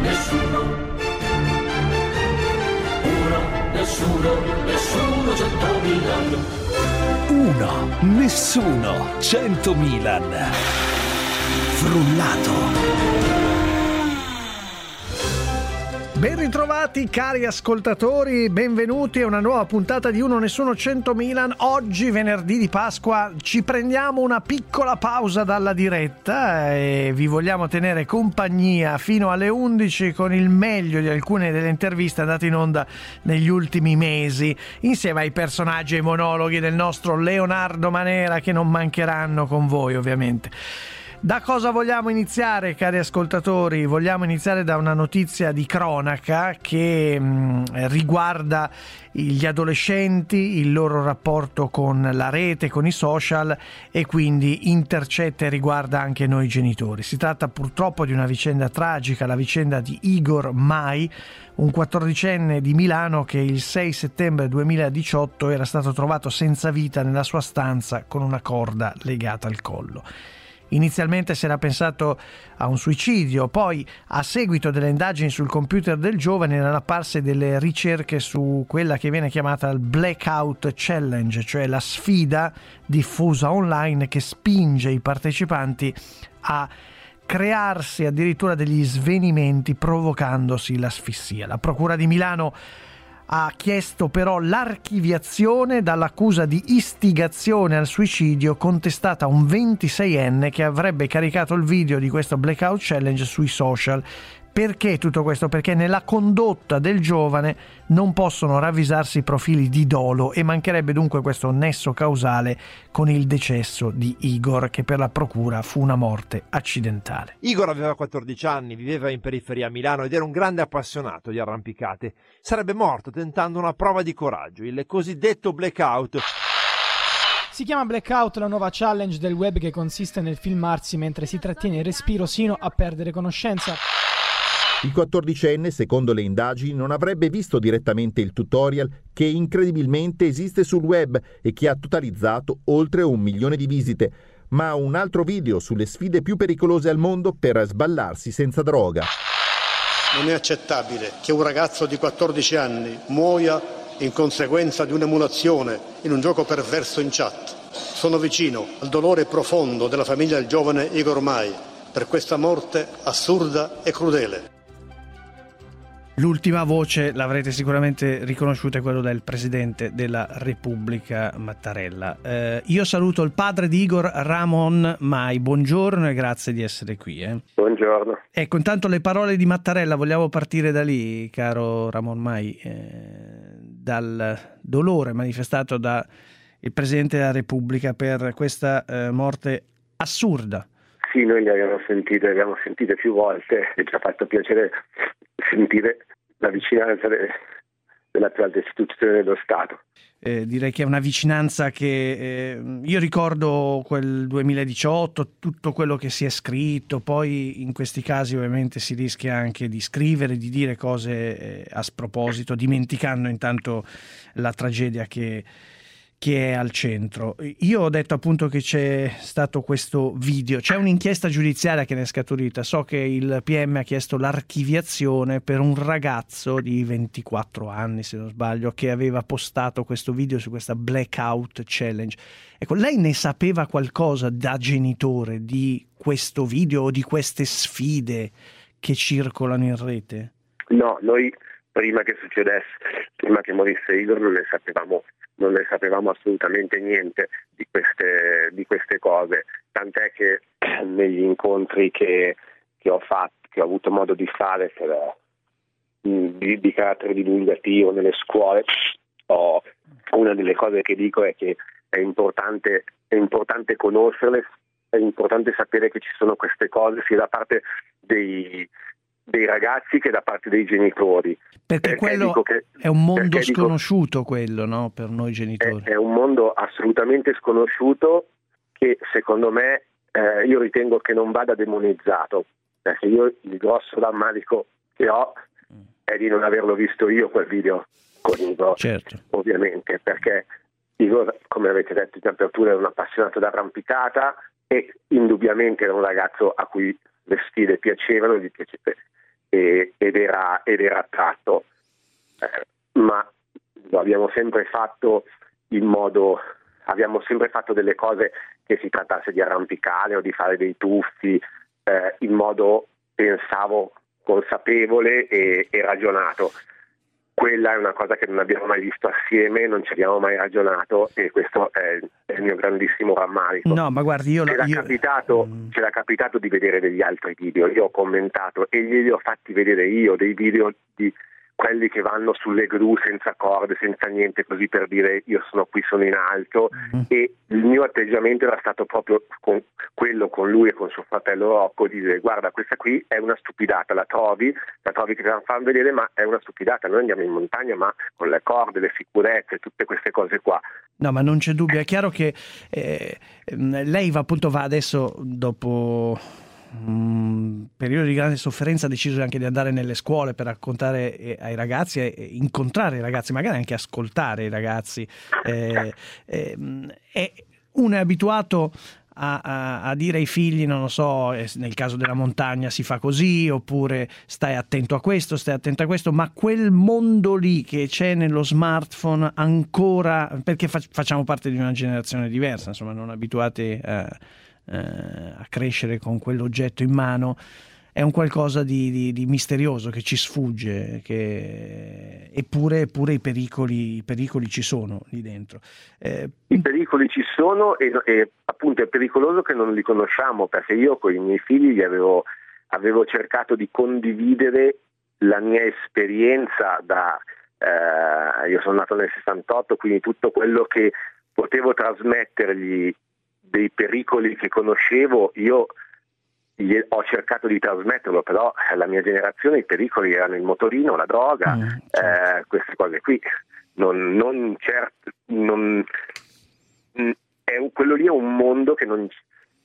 nessuno. Uno, nessuno, nessuno, cento Milan. Uno, nessuno, 100 Milan. Frullato. Ben ritrovati cari ascoltatori, benvenuti a una nuova puntata di Uno Nessuno 100 Milan. Oggi, venerdì di Pasqua, ci prendiamo una piccola pausa dalla diretta e vi vogliamo tenere compagnia fino alle 11 con il meglio di alcune delle interviste andate in onda negli ultimi mesi, insieme ai personaggi e ai monologhi del nostro Leonardo Manera che non mancheranno con voi ovviamente. Da cosa vogliamo iniziare, cari ascoltatori? Vogliamo iniziare da una notizia di cronaca che mh, mm, riguarda gli adolescenti, il loro rapporto con la rete, con i social e quindi intercetta e riguarda anche noi genitori. Si tratta purtroppo di una vicenda tragica, la vicenda di Igor Mai, un quattordicenne di Milano che il 6 settembre 2018 era stato trovato senza vita nella sua stanza con una corda legata al collo. Inizialmente si era pensato a un suicidio, poi a seguito delle indagini sul computer del giovane erano apparse delle ricerche su quella che viene chiamata il Blackout Challenge, cioè la sfida diffusa online che spinge i partecipanti a crearsi addirittura degli svenimenti provocandosi l'asfissia. La Procura di Milano ha chiesto però l'archiviazione dall'accusa di istigazione al suicidio contestata a un 26enne che avrebbe caricato il video di questo blackout challenge sui social perché tutto questo? Perché nella condotta del giovane non possono ravvisarsi profili di dolo e mancherebbe dunque questo nesso causale con il decesso di Igor, che per la procura fu una morte accidentale. Igor aveva 14 anni, viveva in periferia a Milano ed era un grande appassionato di arrampicate. Sarebbe morto tentando una prova di coraggio, il cosiddetto blackout. Si chiama Blackout la nuova challenge del web che consiste nel filmarsi mentre si trattiene il respiro sino a perdere conoscenza. Il quattordicenne, secondo le indagini, non avrebbe visto direttamente il tutorial che incredibilmente esiste sul web e che ha totalizzato oltre un milione di visite, ma un altro video sulle sfide più pericolose al mondo per sballarsi senza droga. Non è accettabile che un ragazzo di 14 anni muoia in conseguenza di un'emulazione in un gioco perverso in chat. Sono vicino al dolore profondo della famiglia del giovane Igor Mai per questa morte assurda e crudele. L'ultima voce l'avrete sicuramente riconosciuta, è quella del Presidente della Repubblica Mattarella. Eh, io saluto il padre di Igor Ramon Mai, buongiorno e grazie di essere qui. Eh. Buongiorno. Ecco, intanto le parole di Mattarella, vogliamo partire da lì, caro Ramon Mai, eh, dal dolore manifestato dal Presidente della Repubblica per questa eh, morte assurda. Sì, noi le abbiamo sentite, le abbiamo sentite più volte e ci ha fatto piacere sentire la vicinanza de, della più istituzione dello Stato. Eh, direi che è una vicinanza che eh, io ricordo quel 2018, tutto quello che si è scritto, poi in questi casi ovviamente si rischia anche di scrivere, di dire cose eh, a sproposito, dimenticando intanto la tragedia che, che è al centro. Io ho detto appunto che c'è stato questo video, c'è un'inchiesta giudiziaria che ne è scaturita, so che il PM ha chiesto l'archiviazione per un ragazzo di 24 anni se non sbaglio che aveva postato questo video su questa blackout challenge. Ecco, lei ne sapeva qualcosa da genitore di questo video o di queste sfide che circolano in rete? No, noi prima che succedesse, prima che morisse Igor non ne sapevamo non ne sapevamo assolutamente niente di queste, di queste cose, tant'è che negli incontri che, che, ho fatto, che ho avuto modo di fare per, di, di, carattere divulgativo nelle scuole, ho, una delle cose che dico è che è importante, è importante conoscerle, è importante sapere che ci sono queste cose sia da parte dei, dei ragazzi che da parte dei genitori. Perché, perché quello che, è un mondo sconosciuto dico, quello, no? Per noi genitori. È, è, un mondo assolutamente sconosciuto che secondo me eh, io ritengo che non vada demonizzato, perché io il grosso rammarico che ho è di non averlo visto io quel video con Igor, certo. ovviamente, perché Igor, come avete detto in apertura, era un appassionato d'arrampicata e indubbiamente era un ragazzo a cui le sfide piacevano, gli, piace, e, ed, era, ed era attratto. Eh, ma lo abbiamo sempre fatto in modo, abbiamo sempre fatto delle cose che si trattasse di arrampicare o di fare dei tuffi eh, in modo, pensavo, consapevole e, e ragionato quella è una cosa che non abbiamo mai visto assieme, non ci abbiamo mai ragionato e questo è, è il mio grandissimo rammarico. No, ma guardi, io... C'era, io... Capitato, mm. c'era capitato di vedere degli altri video, io ho commentato e glieli ho fatti vedere io, dei video di quelli che vanno sulle gru senza corde, senza niente, così per dire io sono qui, sono in alto mm. e il mio atteggiamento era stato proprio con quello con lui e con suo fratello Rocco di dire guarda questa qui è una stupidata, la trovi, la trovi che te la fanno vedere ma è una stupidata, noi andiamo in montagna ma con le corde, le sicurezze, tutte queste cose qua. No ma non c'è dubbio, è chiaro che eh, lei va appunto va adesso dopo un periodo di grande sofferenza ha deciso anche di andare nelle scuole per raccontare eh, ai ragazzi e incontrare i ragazzi, magari anche ascoltare i ragazzi. Eh, eh, uno è abituato a, a, dire ai figli, non lo so, eh, nel caso della montagna si fa così, oppure stai attento a questo, stai attento a questo, ma quel mondo lì che c'è nello smartphone ancora, perché facciamo parte di una generazione diversa, insomma, non abituati a eh, a crescere con quell'oggetto in mano è un qualcosa di, di, di misterioso che ci sfugge, che... eppure, eppure i, pericoli, i, pericoli, ci sono lì dentro. Eh... I pericoli ci sono e, e, appunto è pericoloso che non li conosciamo perché io con i miei figli avevo, avevo cercato di condividere la mia esperienza da... Eh, io sono nato nel 68, quindi tutto quello che potevo trasmettergli dei pericoli che conoscevo, io ho cercato di trasmetterlo, però la mia generazione i pericoli erano il motorino, la droga, mm, certo. eh, queste cose qui. Non, non certo, non, mm, un, quello lì è un mondo che non,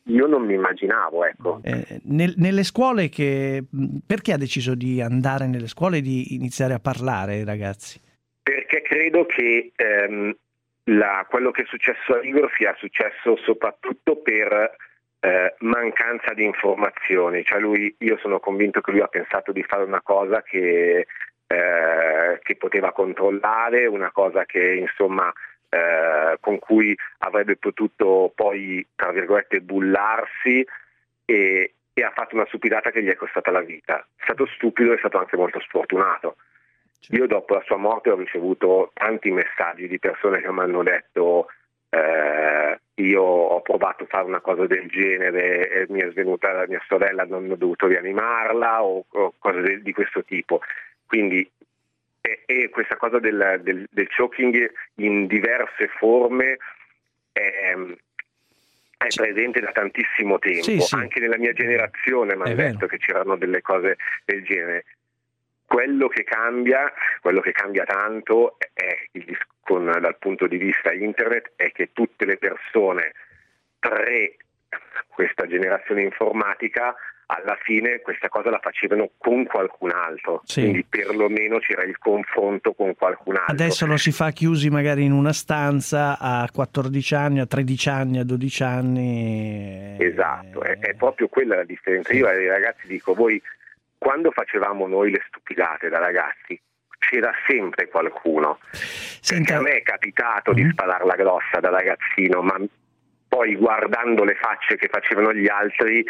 io non mi immaginavo. Ecco. Eh, nel, nelle scuole, che, perché ha deciso di andare nelle scuole e di iniziare a parlare ai ragazzi? Perché credo che ehm, la, quello che è successo a Igor sia successo soprattutto per eh, mancanza di informazioni, cioè lui, io sono convinto che lui ha pensato di fare una cosa che, eh, che poteva controllare, una cosa che insomma eh, con cui avrebbe potuto poi tra virgolette bullarsi e, e ha fatto una stupidata che gli è costata la vita. È stato stupido e è stato anche molto sfortunato. Io dopo la sua morte ho ricevuto tanti messaggi di persone che mi hanno detto eh, io ho provato a fare una cosa del genere e mi è svenuta la mia sorella, non ho dovuto rianimarla o, o cose di questo tipo. Quindi e, e questa cosa del, del, del, choking in diverse forme è, è presente da tantissimo tempo, sì, sì. anche nella mia generazione mi hanno detto che c'erano delle cose del genere. Quello che cambia, quello che cambia tanto è il, con, dal punto di vista internet è che tutte le persone pre questa generazione informatica alla fine questa cosa la facevano con qualcun altro, sì. quindi perlomeno c'era il confronto con qualcun altro. Adesso lo si fa chiusi magari in una stanza a 14 anni, a 13 anni, a 12 anni. Esatto, è, è proprio quella la differenza. Io ai ragazzi dico, voi quando facevamo noi le stupidate da ragazzi c'era sempre qualcuno. Senta... A me è capitato mm-hmm. di spararla grossa da ragazzino, ma poi guardando le facce che facevano gli altri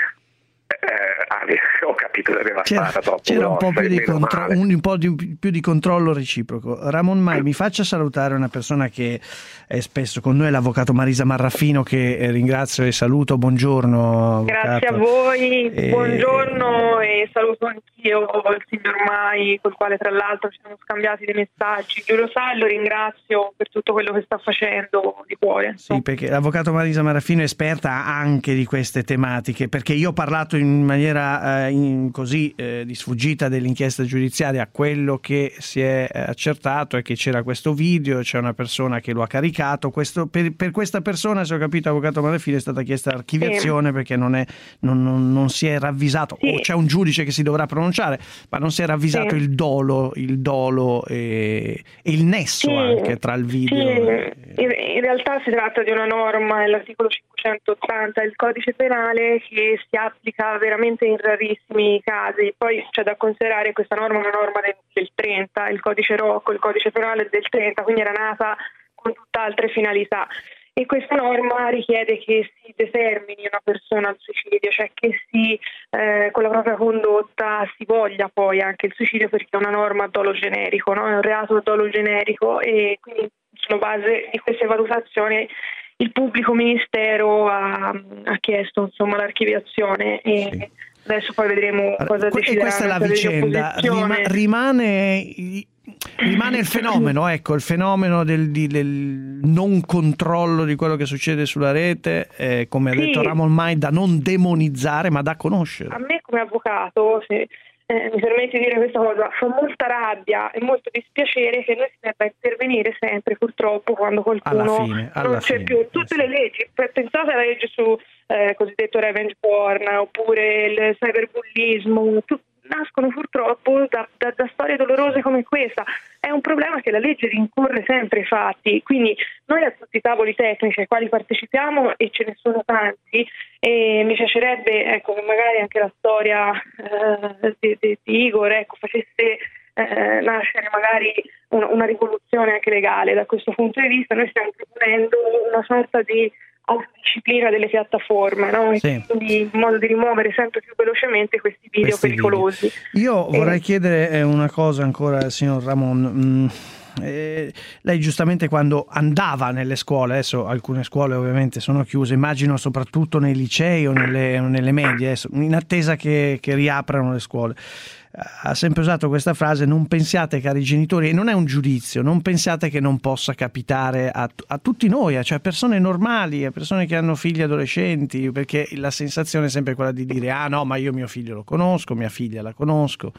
eh, ho capito che aveva c'era, troppo c'era un po' più di, contro- un, un po di, più di controllo reciproco. Ramon Mai mi faccia salutare una persona che è spesso con noi l'avvocato Marisa Marraffino che eh, ringrazio e saluto. Buongiorno avvocato. grazie a voi e... buongiorno e saluto anch'io il signor Mai col quale tra l'altro ci siamo scambiati dei messaggi. Giulio Sai lo ringrazio per tutto quello che sta facendo di cuore. Sì perché l'avvocato Marisa Marraffino è esperta anche di queste tematiche perché io ho parlato parlato in maniera eh, in così eh, di sfuggita dell'inchiesta giudiziaria, quello che si è eh, accertato è che c'era questo video, c'è una persona che lo ha caricato, questo, per, per, questa persona, se ho capito, Avvocato Malefine, è stata chiesta l'archiviazione sì. perché non, è, non, non, non, si è ravvisato, sì. o c'è un giudice che si dovrà pronunciare, ma non si è ravvisato sì. il dolo, il dolo e, e il nesso anche tra il video. E... In, in realtà si tratta di una norma, è l'articolo 500 180 del codice penale che si applica veramente in rarissimi casi. Poi c'è da considerare questa norma una norma del, del 30, il codice Rocco, il codice penale del 30, quindi era nata con tutt'altre finalità e questa norma richiede che si determini una persona al suicidio, cioè che si, eh, con la propria condotta si voglia poi anche il suicidio perché è una norma a dolo generico, no? è un reato a dolo generico e quindi sulla base di queste valutazioni il pubblico ministero ha, ha chiesto insomma, l'archiviazione e sì. adesso poi vedremo cosa deciderà. E questa è la vicenda, Rima, rimane rimane il fenomeno, ecco, il fenomeno del, del, non controllo di quello che succede sulla rete, eh, come ha detto Ramon Mai, da non demonizzare ma da conoscere. A me come avvocato, se eh, mi permette di dire questa cosa, fa molta rabbia e molto dispiacere che noi si debba intervenire sempre purtroppo quando qualcuno alla fine, alla non c'è fine, più. Tutte le leggi, pensate alla legge su eh, cosiddetto revenge porn oppure il cyberbullismo, tu, nascono purtroppo da, da, da, storie dolorose come questa. È un problema che la legge rincorre sempre i fatti, quindi noi a tutti i tavoli tecnici ai quali partecipiamo, e ce ne sono tanti, e mi piacerebbe ecco, che magari anche la storia eh, di, di, Igor ecco, facesse eh, nascere magari una, una rivoluzione anche legale da questo punto di vista. Noi stiamo proponendo una sorta di autodisciplina delle piattaforme, no? sì. quindi in modo di rimuovere sempre più velocemente questi video questi pericolosi. Video. Io e... vorrei chiedere eh, una cosa ancora al signor Ramon. Mm. Eh, lei giustamente quando andava nelle scuole, adesso alcune scuole ovviamente sono chiuse, immagino soprattutto nei licei o nelle, nelle medie, in attesa che, che riaprano le scuole ha sempre usato questa frase, non pensiate cari genitori, e non è un giudizio, non pensiate che non possa capitare a, a tutti noi, cioè a persone normali, a persone che hanno figli adolescenti, perché la sensazione è sempre quella di dire ah no, ma io mio figlio lo conosco, mia figlia la conosco,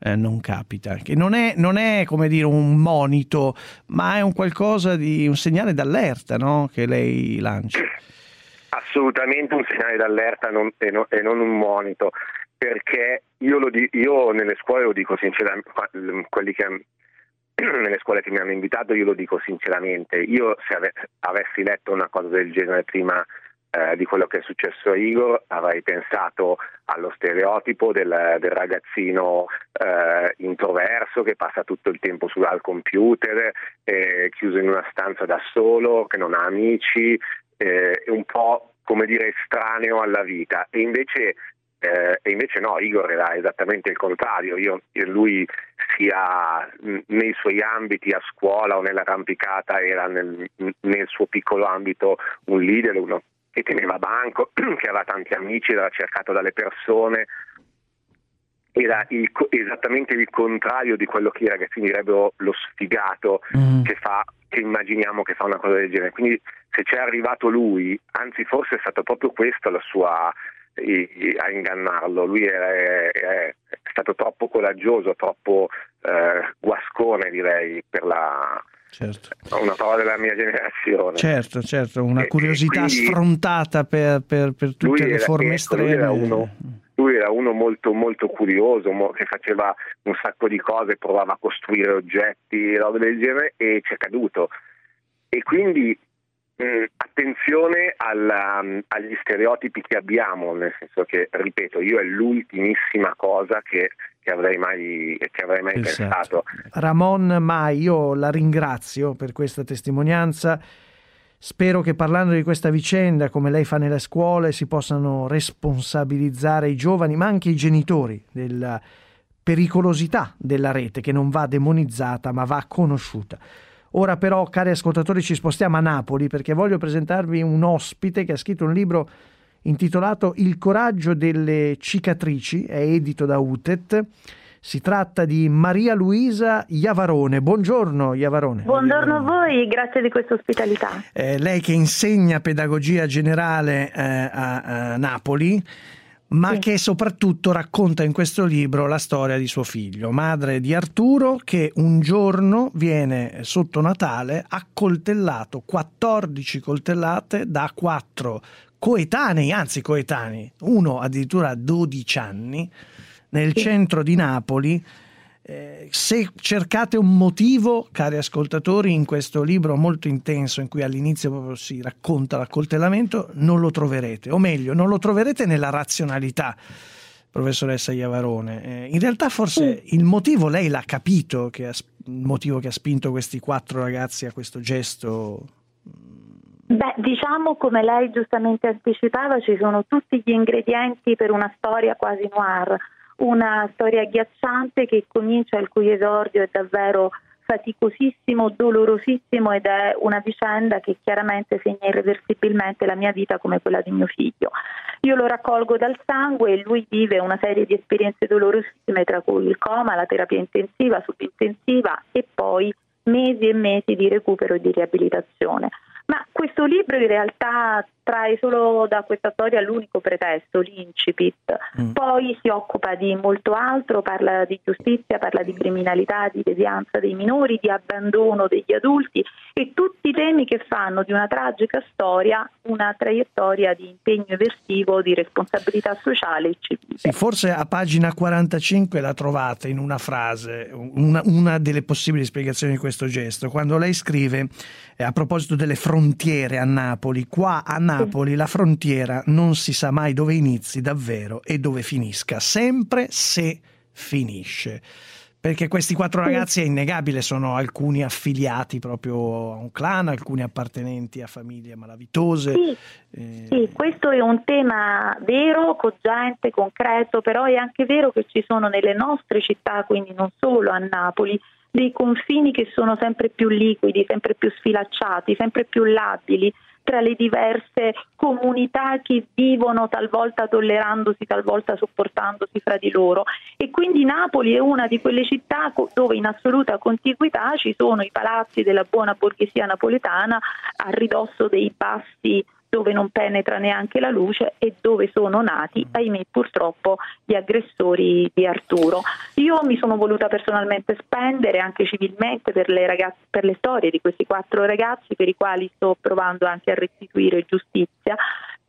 eh, non capita. Che non è, non è come dire un monito, ma è un qualcosa di un segnale d'allerta no? che lei lancia. Assolutamente un segnale d'allerta non, e, no, e non un monito perché io, lo di, io nelle scuole lo dico sinceramente, che nelle scuole che mi hanno invitato io lo dico sinceramente, io se ave, avessi letto una cosa del genere prima eh, di quello che è successo a Igor avrei pensato allo stereotipo del, del ragazzino eh, introverso che passa tutto il tempo sul, al computer, eh, chiuso in una stanza da solo, che non ha amici, eh, un po' come dire estraneo alla vita. E invece eh, e invece no, Igor era esattamente il contrario, Io, lui sia nei suoi ambiti a scuola o nell'arrampicata era nel, nel suo piccolo ambito un leader, uno che teneva banco, che aveva tanti amici, era cercato dalle persone, era il, esattamente il contrario di quello che i ragazzini direbbero lo sfigato mm. che, fa, che immaginiamo che fa una cosa del genere. Quindi se c'è arrivato lui, anzi forse è stato proprio questa la sua a ingannarlo. Lui è, è, stato troppo coraggioso, troppo eh, guascone direi per la, Certo. Una parola della mia generazione. Certo, certo, una curiosità sfrontata per, per, per tutte le forme ecco, estreme. Lui era, uno, lui era uno, molto, molto curioso, che faceva un sacco di cose, provava a costruire oggetti, robe del genere e ci è caduto. E quindi attenzione alla, mm, agli stereotipi che abbiamo, nel senso che, ripeto, io è l'ultimissima cosa che, che avrei mai, che avrei mai esatto. pensato. Ramon Mai, io la ringrazio per questa testimonianza. Spero che parlando di questa vicenda, come lei fa nelle scuole, si possano responsabilizzare i giovani, ma anche i genitori, della pericolosità della rete, che non va demonizzata, ma va conosciuta. Ora però, cari ascoltatori, ci spostiamo a Napoli perché voglio presentarvi un ospite che ha scritto un libro intitolato Il coraggio delle cicatrici, è edito da UTET. Si tratta di Maria Luisa Iavarone. Buongiorno Iavarone. Buongiorno a voi, grazie di questa ospitalità. Eh, lei che insegna pedagogia generale eh, a, a Napoli ma sì. che soprattutto racconta in questo libro la storia di suo figlio, madre di Arturo, che un giorno viene sotto Natale accoltellato 14 coltellate da quattro coetanei, anzi coetanei, uno addirittura a 12 anni, nel sì. centro di Napoli. Eh, se cercate un motivo, cari ascoltatori, in questo libro molto intenso in cui all'inizio proprio si racconta l'accoltellamento, non lo troverete, o meglio, non lo troverete nella razionalità, professoressa Iavarone. Eh, in realtà forse il motivo lei l'ha capito, che ha, il motivo che ha spinto questi quattro ragazzi a questo gesto? Beh, diciamo come lei giustamente anticipava, ci sono tutti gli ingredienti per una storia quasi noir, una storia agghiacciante che comincia, il cui esordio è davvero faticosissimo, dolorosissimo ed è una vicenda che chiaramente segna irreversibilmente la mia vita come quella di mio figlio. Io lo raccolgo dal sangue e lui vive una serie di esperienze dolorosissime tra cui il coma, la terapia intensiva, subintensiva e poi mesi e mesi di recupero e di riabilitazione. Ma questo libro in realtà trae solo da questa storia l'unico pretesto, l'incipit. Mm. Poi si occupa di molto altro, parla di giustizia, parla di criminalità, di devianza dei minori, di abbandono degli adulti e tutti i temi che fanno di una tragica storia una traiettoria di impegno eversivo, di responsabilità sociale e civile. Sì, forse a pagina 45 la trovate in una frase, una, una delle possibili spiegazioni di questo gesto, quando lei scrive eh, a proposito delle frontiere a Napoli, qua a Napoli la frontiera non si sa mai dove inizi davvero e dove finisca, sempre se finisce. Perché questi quattro ragazzi è innegabile, sono alcuni affiliati proprio a un clan, alcuni appartenenti a famiglie malavitose. Sì, eh... sì, questo è un tema vero, cogente, concreto, però è anche vero che ci sono nelle nostre città, quindi non solo a Napoli, dei confini che sono sempre più liquidi, sempre più sfilacciati, sempre più labili tra le diverse comunità che vivono talvolta tollerandosi, talvolta sopportandosi fra di loro. E quindi Napoli è una di quelle città dove in assoluta contiguità ci sono i palazzi della buona borghesia napoletana a ridosso dei bassi dove non penetra neanche la luce e dove sono nati, ahimè purtroppo, gli aggressori di Arturo. Io mi sono voluta personalmente spendere anche civilmente per le, ragazze, per le storie di questi quattro ragazzi per i quali sto provando anche a restituire giustizia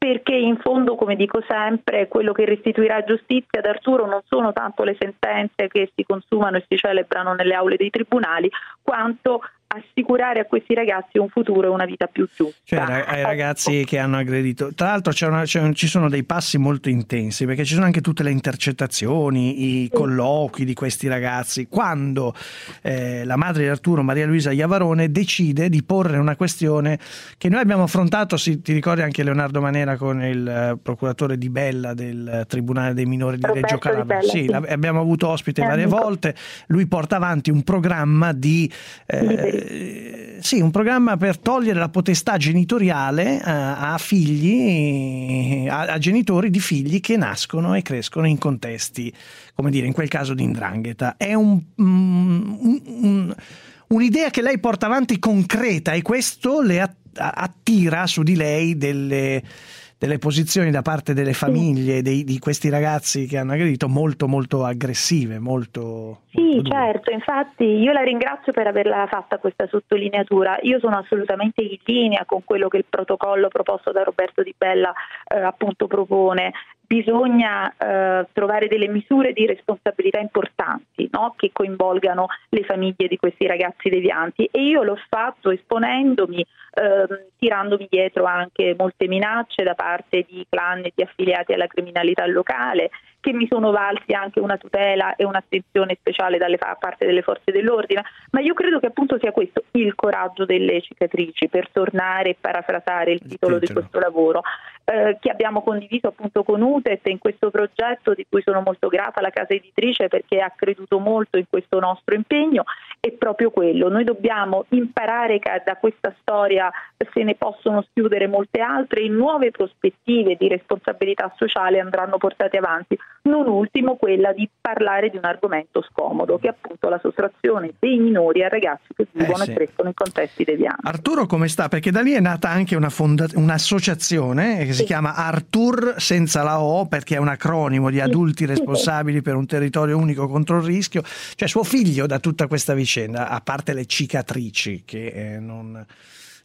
perché in fondo, come dico sempre, quello che restituirà giustizia ad Arturo non sono tanto le sentenze che si consumano e si celebrano nelle aule dei tribunali, quanto assicurare a questi ragazzi un futuro e una vita più giusta. Cioè ai ecco. ragazzi che hanno aggredito. Tra l'altro una, un, ci sono dei passi molto intensi perché ci sono anche tutte le intercettazioni, i colloqui di questi ragazzi. Quando eh, la madre di Arturo, Maria Luisa Iavarone, decide di porre una questione che noi abbiamo affrontato, sì, ti ricordi anche Leonardo Manera con il uh, procuratore di Bella del Tribunale dei Minori di Reggio Calabria. Sì, sì. abbiamo avuto ospite varie volte. Lui porta avanti un programma di... Eh, eh, sì, un programma per togliere la potestà genitoriale a, eh, a figli, a, a, genitori di figli che nascono e crescono in contesti, come dire, in quel caso di indrangheta. È un, un, un, un'idea che lei porta avanti concreta e questo le attira su di lei delle delle posizioni da parte delle famiglie dei, di questi ragazzi che hanno aggredito molto molto aggressive, molto... Sì, molto certo, infatti io la ringrazio per averla fatta questa sottolineatura. Io sono assolutamente in linea con quello che il protocollo proposto da Roberto Di Bella eh, appunto propone bisogna eh, trovare delle misure di responsabilità importanti no? che coinvolgano le famiglie di questi ragazzi devianti e io l'ho fatto esponendomi, eh, tirandomi dietro anche molte minacce da parte di clan e di affiliati alla criminalità locale che mi sono valsi anche una tutela e un'attenzione speciale dalle parte delle forze dell'ordine, ma io credo che appunto sia questo il coraggio delle cicatrici per tornare e parafrasare il titolo di questo lavoro eh, che abbiamo condiviso appunto con UTES in questo progetto di cui sono molto grata alla casa editrice perché ha creduto molto in questo nostro impegno è proprio quello, noi dobbiamo imparare che da questa storia se ne possono schiudere molte altre e nuove prospettive di responsabilità sociale andranno portate avanti non ultimo quella di parlare di un argomento scomodo, che è appunto la sottrazione dei minori a ragazzi che vivono eh sì. e crescono in contesti devianti. Arturo come sta? Perché da lì è nata anche una fonda- un'associazione che sì. si chiama Artur senza la O, perché è un acronimo di adulti responsabili per un territorio unico contro il rischio. Cioè suo figlio da tutta questa vicenda, a parte le cicatrici che eh, non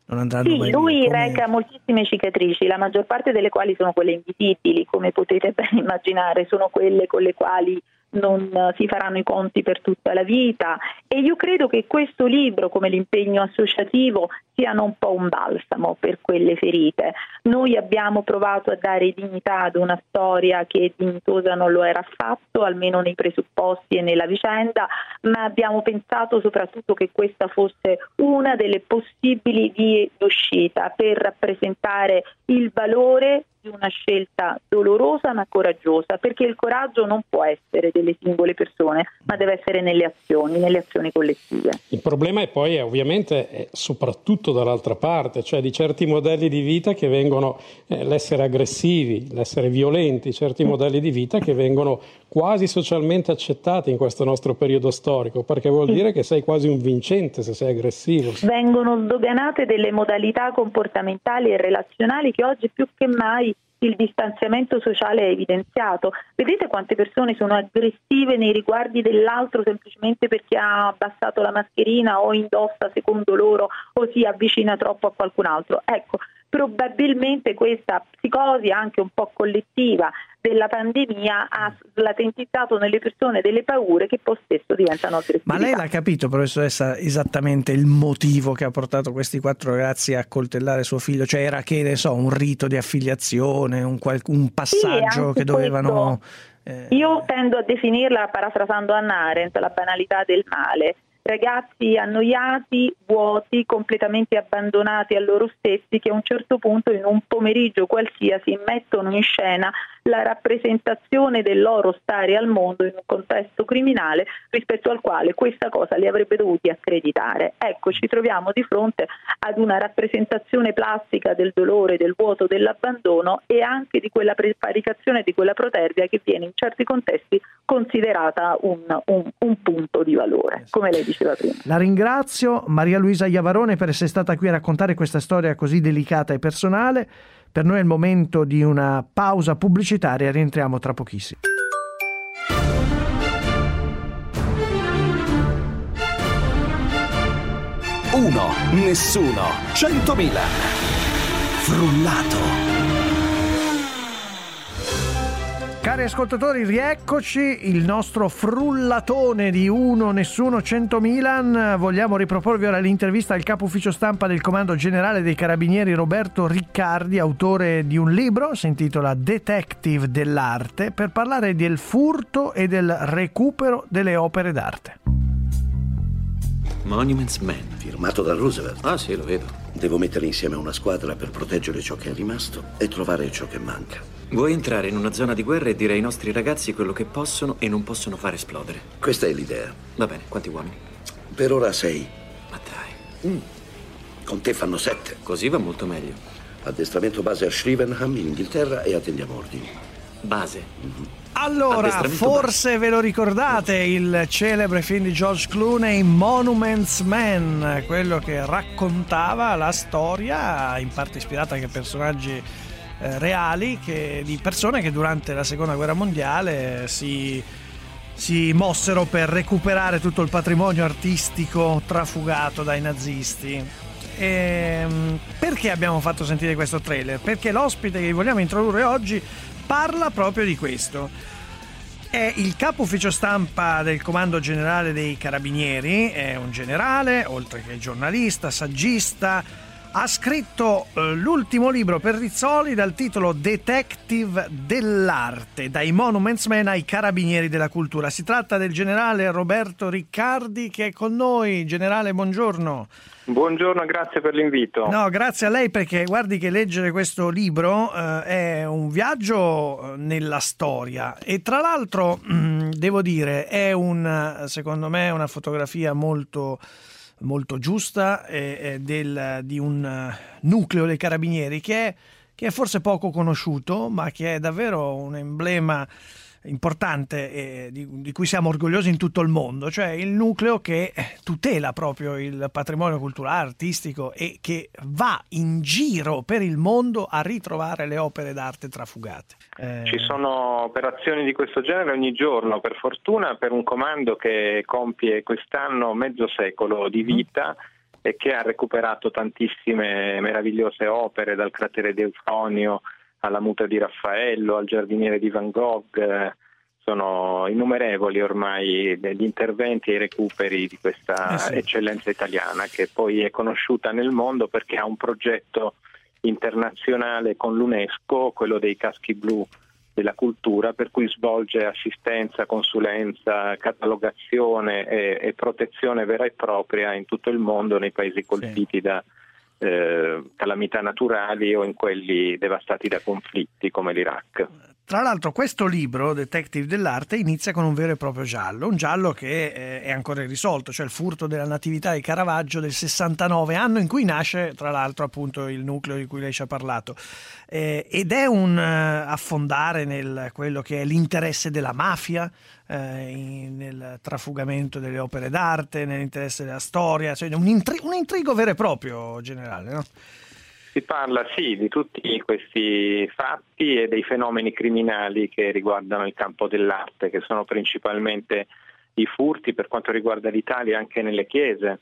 non andranno sì, mai lui come... reca moltissime cicatrici, la maggior parte delle quali sono quelle invisibili, come potete ben immaginare, sono quelle con le quali non si faranno i conti per tutta la vita e io credo che questo libro, come l'impegno associativo, siano un po' un balsamo per quelle ferite. Noi abbiamo provato a dare dignità ad una storia che dignitosa non lo era affatto, almeno nei presupposti e nella vicenda, ma abbiamo pensato soprattutto che questa fosse una delle possibili vie d'uscita per rappresentare il valore di una scelta dolorosa ma coraggiosa, perché il coraggio non può essere delle singole persone, ma deve essere nelle azioni, nelle azioni collettive. Il problema è poi ovviamente è soprattutto dall'altra parte, cioè di certi modelli di vita che vengono eh, l'essere aggressivi, l'essere violenti, certi modelli di vita che vengono quasi socialmente accettati in questo nostro periodo storico, perché vuol dire che sei quasi un vincente se sei aggressivo. Vengono sdoganate delle modalità comportamentali e relazionali che oggi più che mai il distanziamento sociale è evidenziato. Vedete quante persone sono aggressive nei riguardi dell'altro semplicemente perché ha abbassato la mascherina o indossa secondo loro o si avvicina troppo a qualcun altro. Ecco, probabilmente questa psicosi anche un po' collettiva della pandemia ha slatentizzato nelle persone delle paure che poi spesso diventano aggressive. Ma lei l'ha capito, professoressa, esattamente il motivo che ha portato questi quattro ragazzi a coltellare suo figlio? Cioè era che, ne so, un rito di affiliazione, un, qual- un passaggio sì, che dovevano... Eh... Io tendo a definirla, parafrasando Anna Arendt, la banalità del male ragazzi annoiati, vuoti, completamente abbandonati a loro stessi che a un certo punto in un pomeriggio qualsiasi mettono in scena la rappresentazione del loro stare al mondo in un contesto criminale rispetto al quale questa cosa li avrebbe dovuti accreditare. Ecco, ci troviamo di fronte ad una rappresentazione plastica del dolore, del vuoto, dell'abbandono e anche di quella prevaricazione, di quella protervia che viene in certi contesti considerata un, un, un punto di valore, come lei diceva prima. La ringrazio Maria Luisa Iavarone per essere stata qui a raccontare questa storia così delicata e personale. Per noi è il momento di una pausa pubblicitaria, rientriamo tra pochissimo. Uno, nessuno, centomila. Frullato. Cari ascoltatori, rieccoci, il nostro frullatone di uno, nessuno, 100 Milan. Vogliamo riproporvi ora l'intervista al capo ufficio stampa del Comando Generale dei Carabinieri Roberto Riccardi, autore di un libro, si intitola Detective dell'arte, per parlare del furto e del recupero delle opere d'arte. Monuments Man. Firmato da Roosevelt. Ah sì, lo vedo. Devo mettere insieme una squadra per proteggere ciò che è rimasto e trovare ciò che manca. Vuoi entrare in una zona di guerra e dire ai nostri ragazzi quello che possono e non possono fare esplodere? Questa è l'idea. Va bene, quanti uomini? Per ora sei. Ma dai. Mm. Con te fanno sette. Così va molto meglio. Addestramento base a Shrivenham, in Inghilterra, e attendiamo ordini. Base? Mm-hmm. Allora, forse base. ve lo ricordate il celebre film di George Clooney, Monuments Man, quello che raccontava la storia, in parte ispirata anche a personaggi eh, reali che, di persone che durante la seconda guerra mondiale si, si mossero per recuperare tutto il patrimonio artistico trafugato dai nazisti. E, ehm, perché abbiamo fatto sentire questo trailer? Perché l'ospite che vogliamo introdurre oggi parla proprio di questo. È il capo ufficio stampa del Comando Generale dei Carabinieri, è un generale, oltre che giornalista, saggista, ha scritto eh, l'ultimo libro per Rizzoli dal titolo Detective dell'arte, dai Monuments Men ai Carabinieri della Cultura. Si tratta del generale Roberto Riccardi che è con noi. Generale, buongiorno. Buongiorno, grazie per l'invito. No, grazie a lei perché guardi che leggere questo libro eh, è un viaggio eh, nella storia e tra l'altro devo dire è un, secondo me, una fotografia molto molto giusta eh, del, di un eh, nucleo dei carabinieri che è, che è, forse poco conosciuto, ma che è davvero un emblema importante eh, di, di, cui siamo orgogliosi in tutto il mondo, cioè il nucleo che tutela proprio il patrimonio culturale, artistico e che va in giro per il mondo a ritrovare le opere d'arte trafugate. Eh... Ci sono operazioni di questo genere ogni giorno, per fortuna, per un comando che compie quest'anno mezzo secolo di vita. Mm e che ha recuperato tantissime meravigliose opere, dal cratere di Eufronio alla muta di Raffaello, al giardiniere di Van Gogh, sono innumerevoli ormai gli interventi e i recuperi di questa Eh sì. eccellenza italiana che poi è conosciuta nel mondo perché ha un progetto internazionale con l'UNESCO, quello dei caschi blu della cultura, per cui svolge assistenza, consulenza, catalogazione e, e protezione vera e propria in tutto il mondo nei paesi colpiti da eh, calamità naturali o in quelli devastati da conflitti come l'Iraq. Tra l'altro questo libro, Detective dell'arte, inizia con un vero e proprio giallo, un giallo che eh, è ancora irrisolto, cioè il furto della natività di Caravaggio del 69, anno in cui nasce tra l'altro appunto il nucleo di cui lei ci ha parlato. Eh, ed è un eh, affondare nel quello che è l'interesse della mafia, eh, in- nel trafugamento delle opere d'arte, nell'interesse della storia, cioè un, intri- un intrigo vero e proprio generale, no? Si parla sì di tutti questi fatti e dei fenomeni criminali che riguardano il campo dell'arte, che sono principalmente i furti per quanto riguarda l'Italia anche nelle chiese,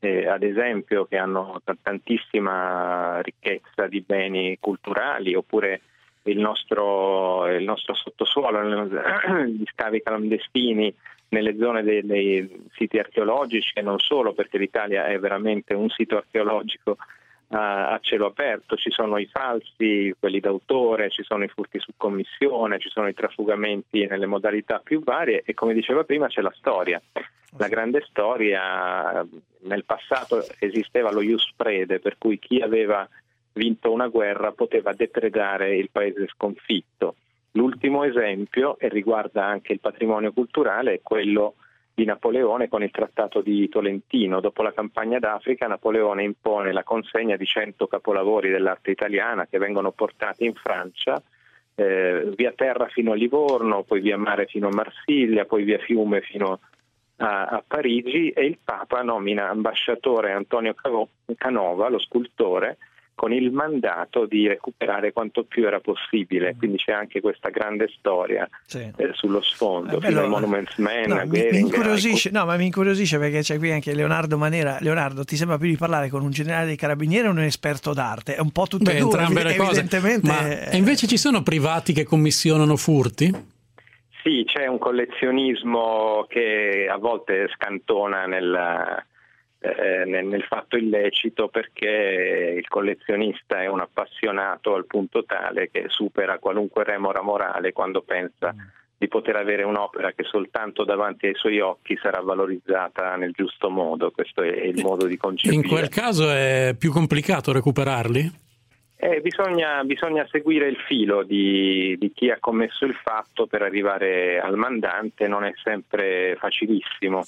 eh, ad esempio, che hanno tantissima ricchezza di beni culturali, oppure il nostro, il nostro sottosuolo, gli scavi clandestini nelle zone dei, dei siti archeologici e non solo, perché l'Italia è veramente un sito archeologico a, cielo aperto, ci sono i falsi, quelli d'autore, ci sono i furti su commissione, ci sono i trafugamenti nelle modalità più varie e come diceva prima c'è la storia. La grande storia, nel passato esisteva lo ius prede, per cui chi aveva vinto una guerra poteva depredare il paese sconfitto. L'ultimo esempio, e riguarda anche il patrimonio culturale, è quello di Napoleone con il trattato di Tolentino. Dopo la campagna d'Africa Napoleone impone la consegna di 100 capolavori dell'arte italiana che vengono portati in Francia, eh, via terra fino a Livorno, poi via mare fino a Marsiglia, poi via fiume fino a, a Parigi e il Papa nomina ambasciatore Antonio Canova, lo scultore, con il mandato di recuperare quanto più era possibile. Quindi c'è anche questa grande storia Sì. eh, sullo sfondo, Eh, fino ai Monuments Man, No, mi, mi Goering, incuriosisce, no, ma mi incuriosisce perché c'è qui anche Leonardo Manera. Leonardo, ti sembra più di parlare con un generale dei carabinieri o un esperto d'arte? È un po' tutte Beh, e due, entrambe le cose. evidentemente. Ma e invece ci sono privati che commissionano furti? Sì, c'è un collezionismo che a volte scantona nel, eh, nel- nel fatto illecito perché il collezionista è un appassionato al punto tale che supera qualunque remora morale quando pensa di poter avere un'opera che soltanto davanti ai suoi occhi sarà valorizzata nel giusto modo. Questo è il modo di concepire. In quel caso è più complicato recuperarli? Eh, bisogna, bisogna seguire il filo di, di chi ha commesso il fatto per arrivare al mandante, non è sempre facilissimo,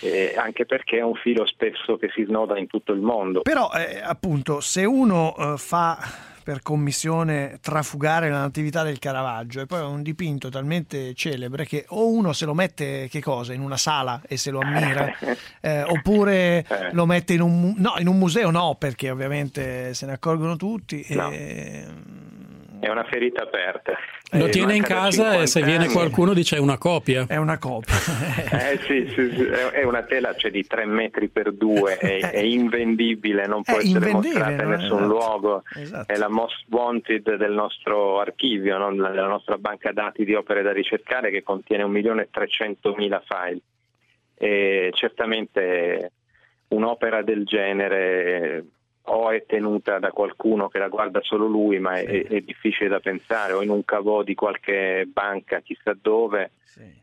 Eh, anche perché è un filo spesso che si snoda in tutto il mondo. Però, eh, appunto, se uno eh, fa per commissione trafugare la natività del Caravaggio e poi è un dipinto talmente celebre che o uno se lo mette che cosa in una sala e se lo ammira eh, oppure lo mette in un, mu- no, in un museo no perché ovviamente se ne accorgono tutti No. e- È una ferita aperta. Lo Eh, tiene in casa e 50 se viene anni. qualcuno dice è una copia. È una copia. Eh sì, sì, sì, è una tela cioè, di 3 metri per 2, è, è invendibile, non può È essere mostrata in nessun Esatto. luogo, Esatto. è la most wanted del nostro archivio, no? della nostra banca dati di opere da ricercare che contiene 1.300.000 file. E certamente un'opera del genere o è tenuta da qualcuno che la guarda solo lui, ma è, è difficile da pensare, o in un cavò di qualche banca chissà dove,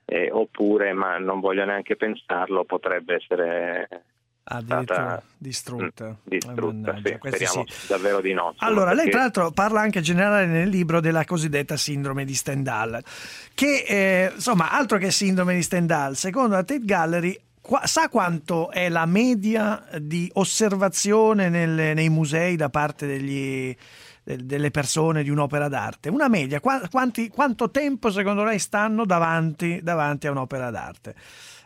eh, oppure, ma non voglio neanche pensarlo, potrebbe essere addirittura stata distrutta. mm, distrutta. mannaggia, sì, speriamo sì. davvero di no. Allora, lei perché- tra l'altro parla anche in generale nel libro della cosiddetta sindrome di Stendhal, che eh, insomma, altro che sindrome di Stendhal, secondo la Tate Gallery, qua- sa quanto è la media di osservazione nelle- nei musei da parte degli- del- delle persone di un'opera d'arte? Una media, qua- quanti- quanto tempo secondo lei stanno davanti, davanti a un'opera d'arte?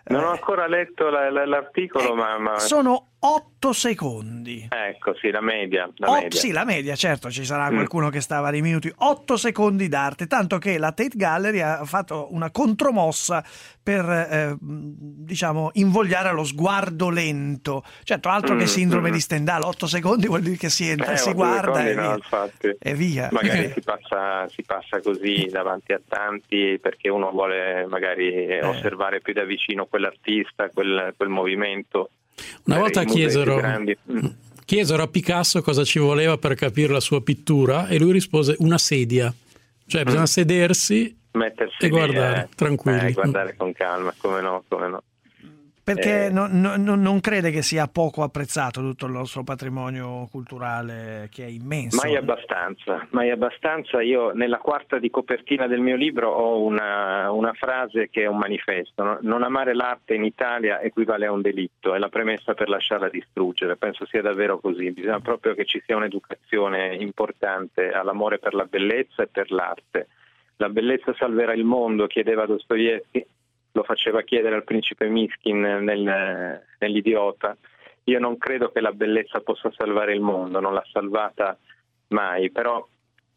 Non ho ancora letto la- la- l'articolo, ma, ma- Sono 8 secondi. Ecco, sì, la media. La Ot- media. sì, la media, certo, ci sarà Mm. qualcuno che stava dei minuti. 8 secondi d'arte, tanto che la Tate Gallery ha fatto una contromossa per, eh, diciamo, invogliare allo sguardo lento. Certo, altro che Mm, sindrome mm. di Stendhal, 8 secondi vuol dire che si entra, Eh, si guarda e no, via. E via. Magari si, passa, si passa così davanti a tanti perché uno vuole magari Eh. osservare più da vicino quell'artista, quel, quel movimento. Una Per volta chiesero. Mm. chiesero a Picasso cosa ci voleva per capire la sua pittura e lui rispose una sedia. Cioè bisogna sedersi Mettersi e lì, guardare, eh, tranquilli. eh, guardare con calma, come no, come no. Perché Eh. no- no- no- non crede che sia poco apprezzato tutto il nostro patrimonio culturale che è immenso. Mai abbastanza, mai abbastanza. Io nella quarta di copertina del mio libro ho una, una frase che è un manifesto. no? Non amare l'arte in Italia equivale a un delitto, è la premessa per lasciarla distruggere. Penso sia davvero così. Bisogna proprio che ci sia un'educazione importante all'amore per la bellezza e per l'arte. La bellezza salverà il mondo, chiedeva Dostoevsky, lo faceva chiedere al principe Miskin nel- nell'Idiota. Io non credo che la bellezza possa salvare il mondo, non l'ha salvata mai, però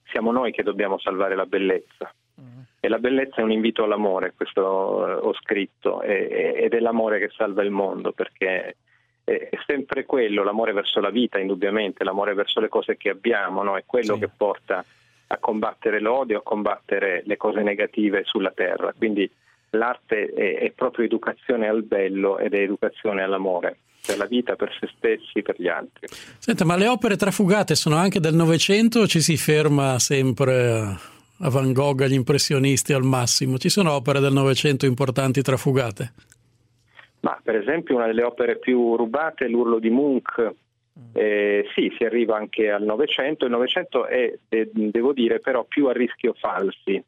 siamo noi che dobbiamo salvare la bellezza. E la bellezza è un invito all'amore, questo eh, ho scritto, ed è l'amore che salva il mondo, perché è sempre quello, l'amore verso la vita, indubbiamente, l'amore verso le cose che abbiamo, no? è quello che porta a combattere l'odio, a combattere le cose negative sulla terra. Quindi l'arte è, è proprio educazione al bello ed è educazione all'amore, per la vita, per se stessi, per gli altri. Senta, ma le opere trafugate sono anche del Novecento o ci si ferma sempre a- a Van Gogh, agli impressionisti al massimo? Ci sono opere del Novecento importanti trafugate? Ma per esempio una delle opere più rubate è l'urlo di Munch. Eh, sì, si arriva anche al Novecento. Il Novecento è, de- devo dire, però più a rischio falsi,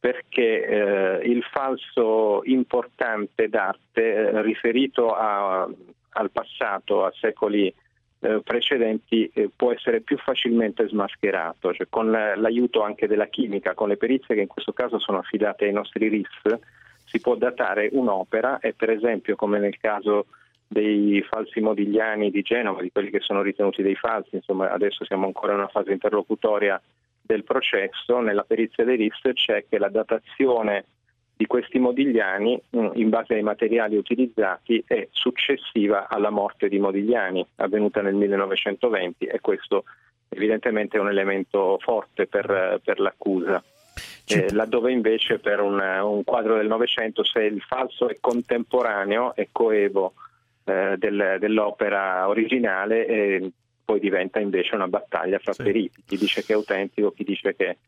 perché eh, il falso importante d'arte eh, riferito a- al passato, a secoli eh, precedenti, eh, può essere più facilmente smascherato, cioè con la- l'aiuto anche della chimica, con le perizie che in questo caso sono affidate ai nostri RIS, si può datare un'opera e per esempio come nel caso dei falsi modigliani di Genova, di quelli che sono ritenuti dei falsi, insomma adesso siamo ancora in una fase interlocutoria del processo, nella perizia dei RIS c'è che la datazione di questi modigliani mh, in base ai materiali utilizzati è successiva alla morte di Modigliani, avvenuta nel 1920 e questo evidentemente è un elemento forte per, per l'accusa. Eh, laddove invece per un, un quadro del Novecento se il falso è contemporaneo e coevo eh, del- dell'opera originale eh, poi diventa invece una battaglia fra periti, chi dice che è autentico, chi dice che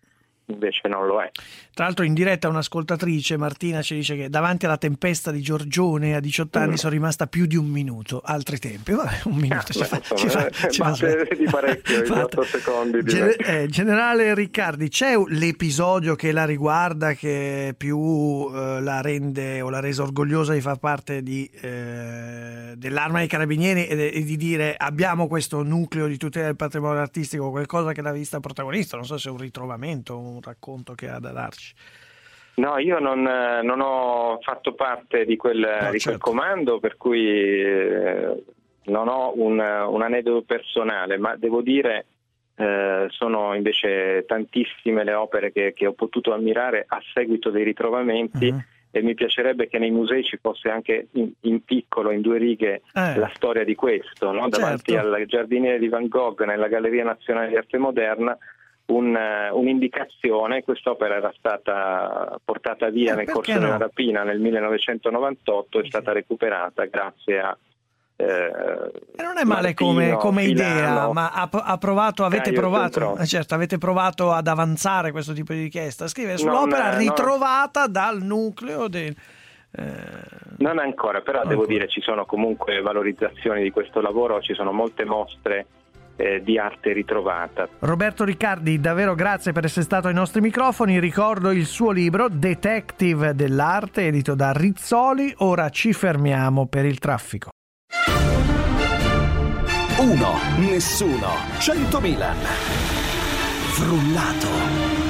invece non lo è. Tra l'altro in diretta un'ascoltatrice, Martina, ci dice che davanti alla tempesta di Giorgione a 18 anni Mm. sono rimasta più di un minuto, altri tempi. Vabbè, un minuto ci Beh, fa, ci fa- ci fa di parecchio, i Fatta. 8 secondi. Gen- eh, generale Riccardi, c'è l'episodio che la riguarda che più eh, la rende o la resa orgogliosa di far parte di, eh, dell'arma dei carabinieri e, e di dire abbiamo questo nucleo di tutela del patrimonio artistico, qualcosa che l'ha vista protagonista, non so se è un ritrovamento, un racconto che ha da darci. No, io non, eh, non ho fatto parte di quel, di certo. quel comando, per cui eh, non ho un, un aneddoto personale, ma devo dire eh, sono invece tantissime le opere che, che ho potuto ammirare a seguito dei ritrovamenti e mi piacerebbe che nei musei ci fosse anche in, in piccolo, in due righe, Eh. la storia di questo, no? davanti Certo. al giardiniere di Van Gogh nella Galleria Nazionale di Arte Moderna un, eh, un'indicazione, quest'opera era stata portata via Eh, nel corso no? della rapina nel 1998, è stata recuperata grazie a... eh, non è male come, Martino, come idea, Filano, ma ha, ha provato, avete Caio provato, eh, certo, avete provato ad avanzare questo tipo di richiesta, Non, sull'opera eh, no. ritrovata dal nucleo del... Non ancora, però devo dire ci sono comunque valorizzazioni di questo lavoro, ci sono molte mostre eh, di arte ritrovata. Roberto Riccardi, davvero grazie per essere stato ai nostri microfoni. Ricordo il suo libro Detective dell'arte, edito da Rizzoli. Ora ci fermiamo per il traffico. Uno, nessuno, 100.000. Frullato.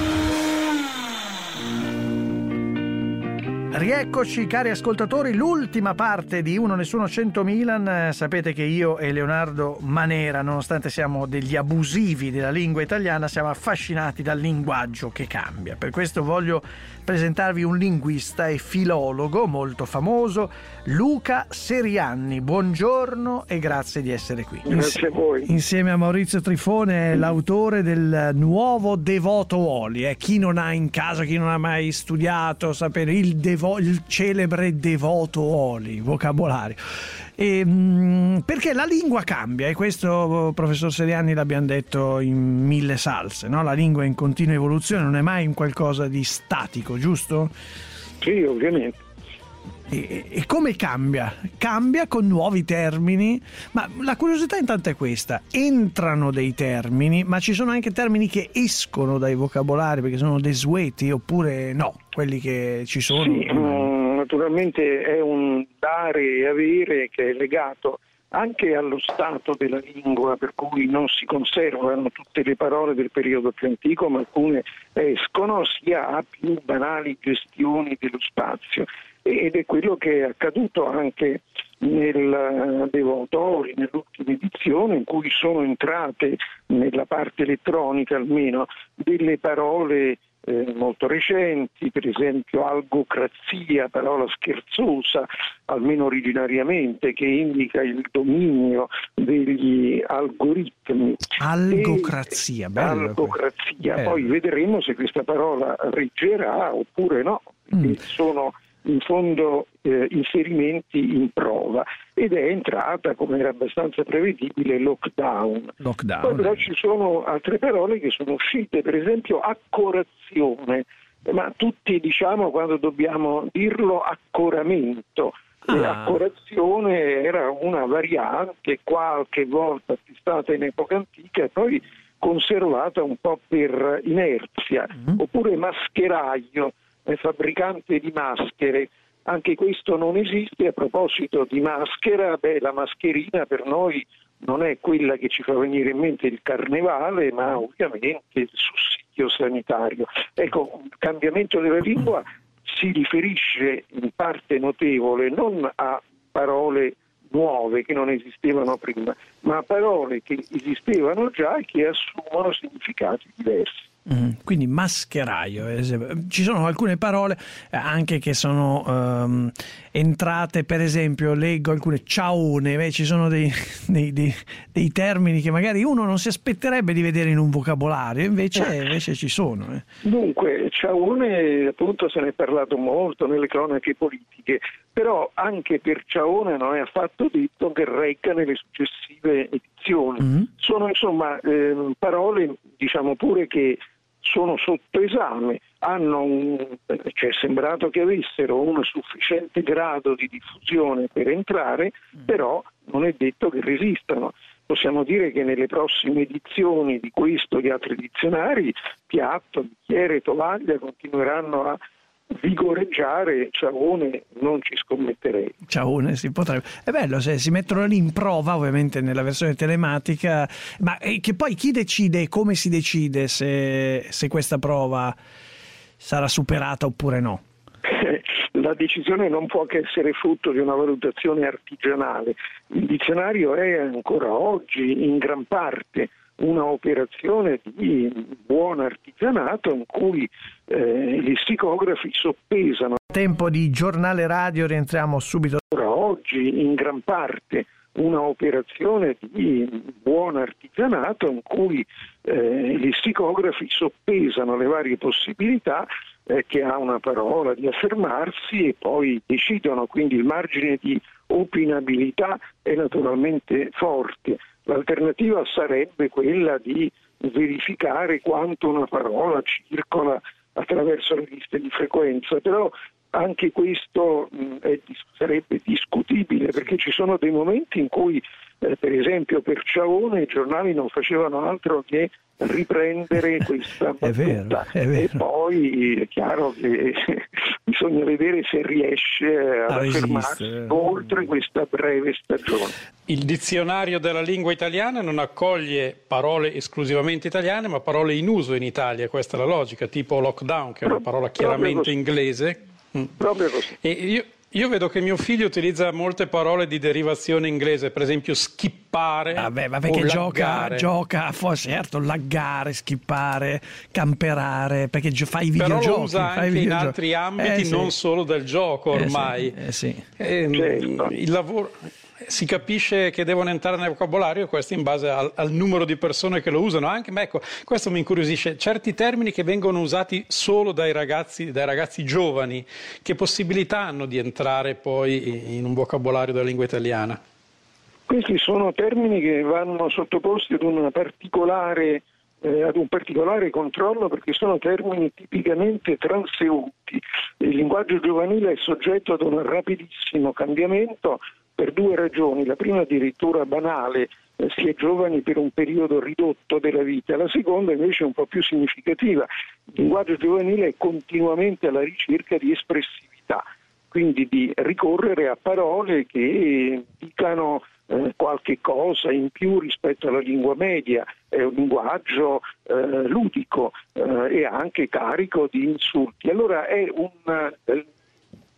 Rieccoci cari ascoltatori, l'ultima parte di Uno Nessuno 100 Milan. Sapete che io e Leonardo Manera, nonostante siamo degli abusivi della lingua italiana, siamo affascinati dal linguaggio che cambia. Per questo voglio presentarvi un linguista e filologo molto famoso, Luca Serianni. Buongiorno e grazie di essere qui. Grazie a voi. Insieme a Maurizio Trifone è l'autore del nuovo Devoto Oli. Eh. Chi non ha in casa, chi non ha mai studiato, sapere il, devo- il celebre Devoto Oli, vocabolario. E, mh, perché la lingua cambia e questo, professor Seriani, l'abbiamo detto in mille salse. No? La lingua è in continua evoluzione, non è mai un qualcosa di statico, giusto? Sì, ovviamente. E, e come cambia? Cambia con nuovi termini, ma la curiosità intanto è questa, entrano dei termini, ma ci sono anche termini che escono dai vocabolari perché sono desueti oppure no, quelli che ci sono. Sì, mm, naturalmente è un dare e avere che è legato anche allo stato della lingua, per cui non si conservano tutte le parole del periodo più antico, ma alcune escono, sia a più banali gestioni dello spazio. Ed è quello che è accaduto anche nel Devotori, nell'ultima edizione, in cui sono entrate, nella parte elettronica almeno, delle parole eh, molto recenti, per esempio algocrazia, parola scherzosa, almeno originariamente, che indica il dominio degli algoritmi. Algocrazia, E- bello. algocrazia. Bello. Poi vedremo se questa parola reggerà oppure no, Mm. sono in fondo eh, inserimenti in prova ed è entrata, come era abbastanza prevedibile, lockdown. Poi Lockdown. però ci sono altre parole che sono uscite, per esempio accorazione, ma tutti diciamo quando dobbiamo dirlo accoramento. Ah. accorazione era una variante qualche volta stata in epoca antica e poi conservata un po' per inerzia, oppure mascheraio, è fabbricante di maschere. Anche questo non esiste. A proposito di maschera, beh, la mascherina per noi non è quella che ci fa venire in mente il carnevale, ma ovviamente il sussidio sanitario. Ecco, il cambiamento della lingua si riferisce in parte notevole non a parole nuove che non esistevano prima, ma a parole che esistevano già e che assumono significati diversi. Mm, quindi mascheraio, esempio. ci sono alcune parole eh, anche che sono ehm, entrate, per esempio, leggo alcune ciaone, beh, ci sono dei, dei- dei- dei termini che magari uno non si aspetterebbe di vedere in un vocabolario, invece, invece ci sono. eh. Dunque, Ciaone appunto se ne è parlato molto nelle cronache politiche, però anche per Ciaone non è affatto detto che regga nelle successive edizioni. Sono insomma ehm, parole, diciamo pure che sono sotto esame, hanno un, cioè, è sembrato che avessero un sufficiente grado di diffusione per entrare, però non è detto che resistano. Possiamo dire che nelle prossime edizioni di questo e di altri dizionari, piatto, bicchiere, tovaglia continueranno a vigoreggiare, Ciaone non ci scommetterei. Ciaone si potrebbe. È bello se si mettono lì in prova, ovviamente nella versione telematica, ma eh, che poi chi decide e come si decide se, se questa prova sarà superata oppure no? La decisione non può che essere frutto di una valutazione artigianale. Il dizionario è ancora oggi in gran parte una operazione di buon artigianato in cui eh, i lessicografi soppesano Tempo di giornale radio, rientriamo subito. ancora oggi in gran parte una operazione di buon artigianato in cui eh, i lessicografi soppesano le varie possibilità eh, che ha una parola di affermarsi e poi decidono, quindi il margine di opinabilità è naturalmente forte. L'alternativa sarebbe quella di verificare quanto una parola circola attraverso le liste di frequenza, però anche questo mh, è sarebbe discutibile perché ci sono dei momenti in cui, eh, per esempio, per Ciaone i giornali non facevano altro che riprendere questa È vero, battuta è vero. e poi è chiaro che bisogna vedere se riesce A affermarsi resistere. oltre questa breve stagione. Il dizionario della lingua italiana non accoglie parole esclusivamente italiane, ma parole in uso in Italia, questa è la logica, tipo lockdown, che è una parola chiaramente inglese. Proprio così. E io, io vedo che mio figlio utilizza molte parole di derivazione inglese, per esempio skippare. Vabbè, ma perché o gioca, gioca, fo- certo, laggare, skippare, camperare, perché gio- fai i Però videogiochi. lo usa fai anche in altri ambiti, Eh, sì. non solo del gioco Eh, sì, ormai. eh, sì. Ehm, Certo. Il lavoro si capisce che devono entrare nel vocabolario questo in base al, al numero di persone che lo usano anche, ma ecco, questo mi incuriosisce, certi termini che vengono usati solo dai ragazzi, dai ragazzi giovani, che possibilità hanno di entrare poi in un vocabolario della lingua italiana? Questi sono termini che vanno sottoposti ad, eh, ad un particolare controllo perché sono termini tipicamente transeunti. Il linguaggio giovanile è soggetto ad un rapidissimo cambiamento per due ragioni. La prima addirittura banale, eh, si è giovani per un periodo ridotto della vita, la seconda invece è un po' più significativa. Il linguaggio giovanile è continuamente alla ricerca di espressività quindi di ricorrere a parole che dicano eh, qualche cosa in più rispetto alla lingua media, è un linguaggio eh, ludico eh, e anche carico di insulti. Allora è un eh,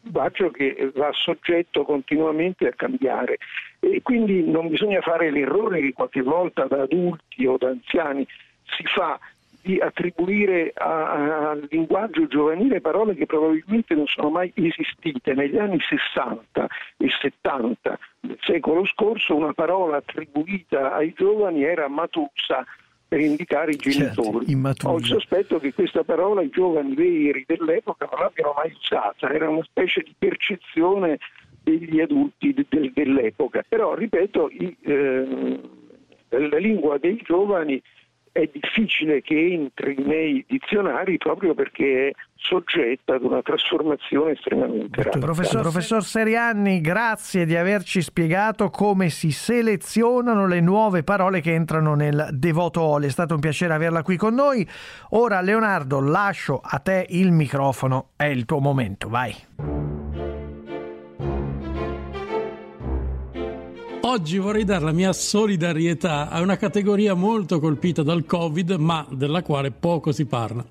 linguaggio che va soggetto continuamente a cambiare e quindi non bisogna fare l'errore che qualche volta da adulti o da anziani si fa di attribuire al linguaggio giovanile parole che probabilmente non sono mai esistite. Negli anni 60 e 70 del secolo scorso una parola attribuita ai giovani era matusa per indicare i genitori. Ho il sospetto che questa parola i giovani veri dell'epoca non l'abbiano mai usata, era una specie di percezione degli adulti de- del- dell'epoca. Però, ripeto, i, eh, la lingua dei giovani è difficile che entri nei dizionari proprio perché è soggetta ad una trasformazione estremamente rapida. Professor, professor Serianni, grazie di averci spiegato come si selezionano le nuove parole che entrano nel Devoto Oli. È stato un piacere averla qui con noi. Ora, Leonardo, lascio a te il microfono. È il tuo momento, vai. Oggi vorrei dare la mia solidarietà a una categoria molto colpita dal Covid, ma della quale poco si parla.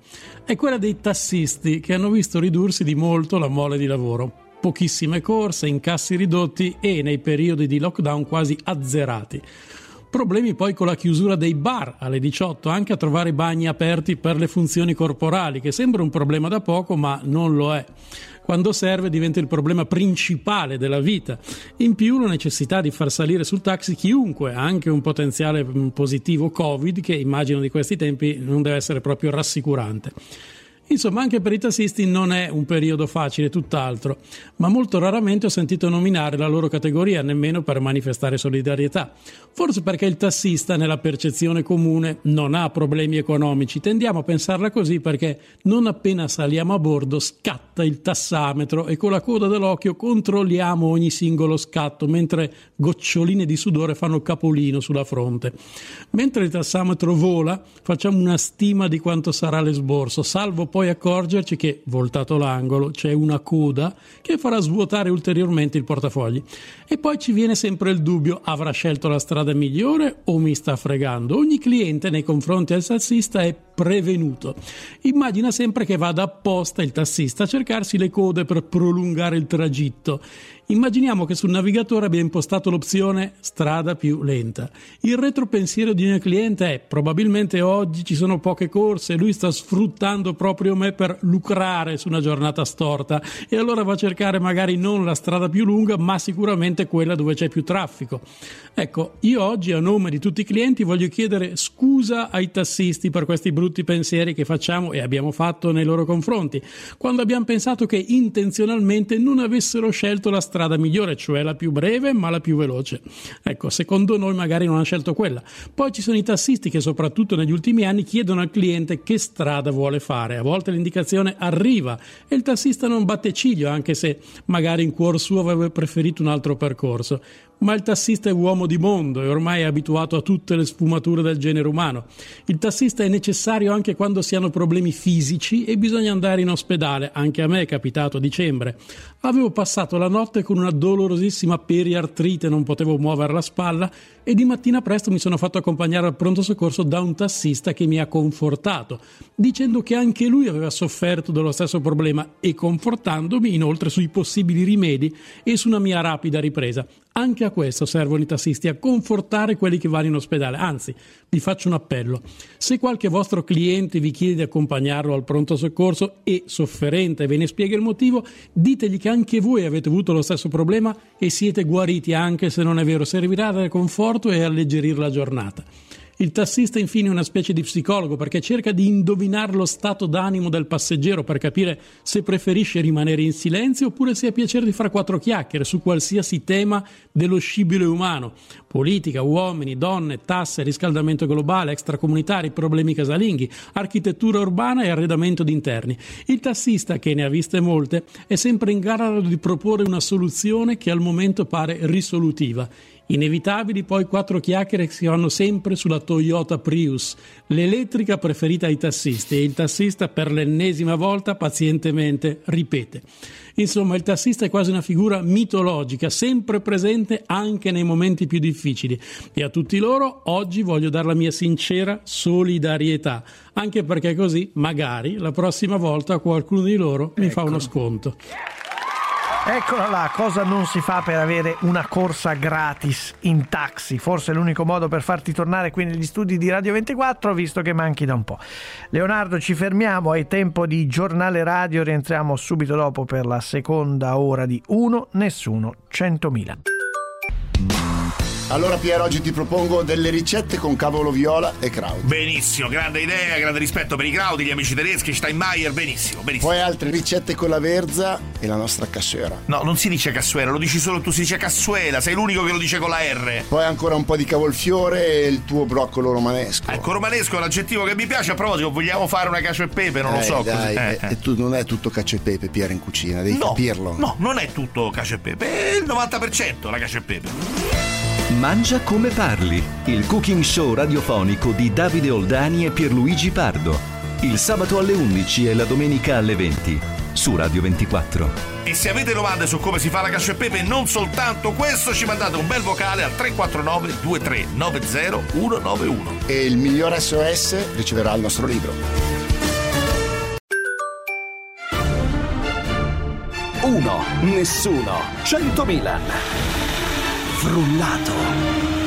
È quella dei tassisti che hanno visto ridursi di molto la mole di lavoro. Pochissime corse, incassi ridotti e nei periodi di lockdown quasi azzerati. Problemi poi con la chiusura dei bar alle 18, anche a trovare bagni aperti per le funzioni corporali, che sembra un problema da poco, ma non lo è. Quando serve diventa il problema principale della vita. In più la necessità di far salire sul taxi chiunque, anche un potenziale mm, positivo Covid, che immagino di questi tempi non deve essere proprio rassicurante. Insomma, anche per i tassisti non è un periodo facile, tutt'altro, ma molto raramente ho sentito nominare la loro categoria, nemmeno per manifestare solidarietà. Forse perché il tassista, nella percezione comune, non ha problemi economici. Tendiamo a pensarla così perché non appena saliamo a bordo scatta il tassametro e con la coda dell'occhio controlliamo ogni singolo scatto, mentre goccioline di sudore fanno capolino sulla fronte. Mentre il tassametro vola, facciamo una stima di quanto sarà l'esborso, salvo poi accorgerci che, voltato l'angolo, c'è una coda che farà svuotare ulteriormente il portafogli. E poi ci viene sempre il dubbio, avrà scelto la strada migliore o mi sta fregando? Ogni cliente nei confronti del tassista è prevenuto. Immagina sempre che vada apposta il tassista a cercarsi le code per prolungare il tragitto. Immaginiamo che sul navigatore abbia impostato l'opzione strada più lenta. Il retropensiero di ogni cliente è probabilmente oggi ci sono poche corse, lui sta sfruttando proprio me per lucrare su una giornata storta e allora va a cercare magari non la strada più lunga, ma sicuramente quella dove c'è più traffico. Ecco, io oggi a nome di tutti i clienti voglio chiedere scusa ai tassisti per questi brutti pensieri che facciamo e abbiamo fatto nei loro confronti, quando abbiamo pensato che intenzionalmente non avessero scelto la strada migliore, cioè la più breve ma la più veloce. Ecco, secondo noi magari non hanno scelto quella. Poi ci sono i tassisti che soprattutto negli ultimi anni chiedono al cliente che strada vuole fare. A volte l'indicazione arriva e il tassista non batte ciglio, anche se magari in cuor suo avrebbe preferito un altro percorso. Ma il tassista è uomo di mondo e ormai è abituato a tutte le sfumature del genere umano. Il tassista è necessario anche quando si hanno problemi fisici e bisogna andare in ospedale. Anche a me è capitato a dicembre. Avevo passato la notte con una dolorosissima periartrite, non potevo muovere la spalla e di mattina presto mi sono fatto accompagnare al pronto soccorso da un tassista che mi ha confortato, dicendo che anche lui aveva sofferto dello stesso problema e confortandomi inoltre sui possibili rimedi e su una mia rapida ripresa. Anche a questo servono i tassisti, a confortare quelli che vanno in ospedale. Anzi, vi faccio un appello. Se qualche vostro cliente vi chiede di accompagnarlo al pronto soccorso e sofferente ve ne spiega il motivo, ditegli che anche voi avete avuto lo stesso problema e siete guariti anche se non è vero. Servirà a dare conforto e alleggerire la giornata. Il tassista infine è una specie di psicologo perché cerca di indovinare lo stato d'animo del passeggero per capire se preferisce rimanere in silenzio oppure se ha piacere di fare quattro chiacchiere su qualsiasi tema dello scibile umano. Politica, uomini, donne, tasse, riscaldamento globale, extracomunitari, problemi casalinghi, architettura urbana e arredamento di interni. Il tassista, che ne ha viste molte, è sempre in grado di proporre una soluzione che al momento pare risolutiva. Inevitabili poi quattro chiacchiere che si vanno sempre sulla Toyota Prius, l'elettrica preferita ai tassisti e il tassista per l'ennesima volta pazientemente ripete. Insomma, il tassista è quasi una figura mitologica, sempre presente anche nei momenti più difficili. E a tutti loro oggi voglio dare la mia sincera solidarietà, anche perché così magari la prossima volta qualcuno di loro mi fa uno sconto. Eccola là, cosa non si fa per avere una corsa gratis in taxi? Forse è l'unico modo per farti tornare qui negli studi di Radio 24, visto che manchi da un po'. Leonardo, ci fermiamo, è tempo di giornale radio, rientriamo subito dopo per la seconda ora di Uno, Nessuno, 100.000. Allora Piero, oggi ti propongo delle ricette con cavolo viola e kraut. Benissimo, grande idea, grande rispetto per i Kraudi, gli amici tedeschi, Steinmeier, benissimo, benissimo. Poi altre ricette con la verza e la nostra cassuera. No, non si dice cassuera, lo dici solo tu, si dice cassuela, sei l'unico che lo dice con la R. Poi ancora un po' di cavolfiore e il tuo broccolo romanesco. Ecco, romanesco è un aggettivo che mi piace, a proposito, vogliamo fare una cacio e pepe, non lo Eh, so dai. Eh, e- e tu non è tutto cacio e pepe, Piero, in cucina, devi No, capirlo. No, non è tutto cacio e pepe, è il 90% la cacio e pepe. Mangia come parli, il cooking show radiofonico di Davide Oldani e Pierluigi Pardo. Il sabato alle 11 e la domenica alle 20 su Radio 24. E se avete domande su come si fa la cacio e pepe, non soltanto questo, ci mandate un bel vocale al 349 2390 191. E il miglior SOS riceverà il nostro libro. Uno, nessuno, 100.000. Frullato.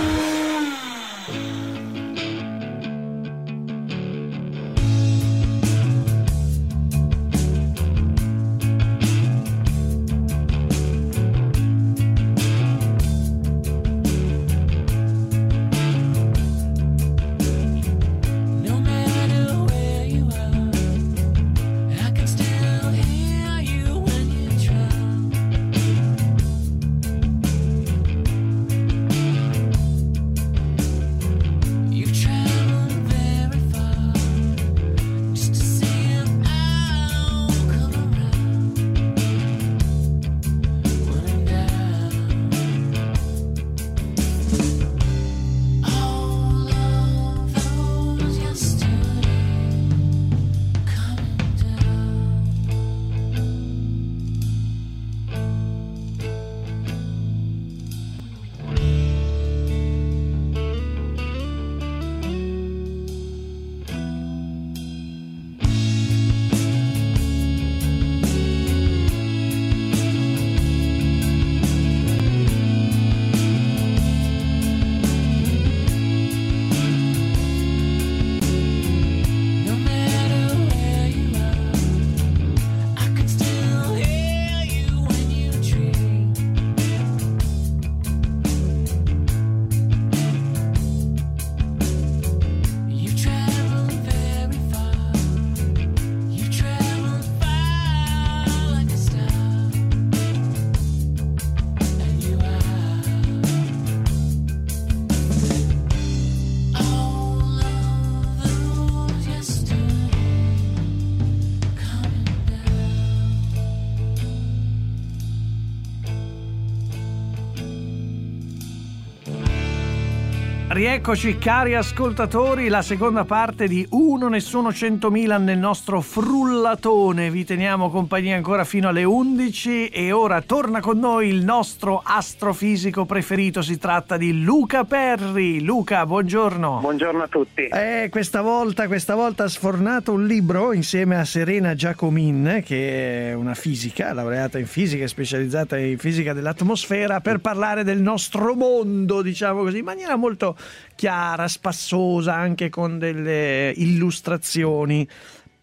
Rieccoci cari ascoltatori, la seconda parte di Uno Nessuno 100.000 nel nostro frullatone. Vi teniamo compagnia ancora fino alle 11 e ora torna con noi il nostro astrofisico preferito. Si tratta di Luca Perri. Luca, buongiorno. Buongiorno a tutti. Eh, questa volta, questa volta ha sfornato un libro insieme a Serena Giacomin, che è una fisica, laureata in fisica e specializzata in fisica dell'atmosfera, per parlare del nostro mondo, diciamo così, in maniera molto chiara, spassosa, anche con delle illustrazioni.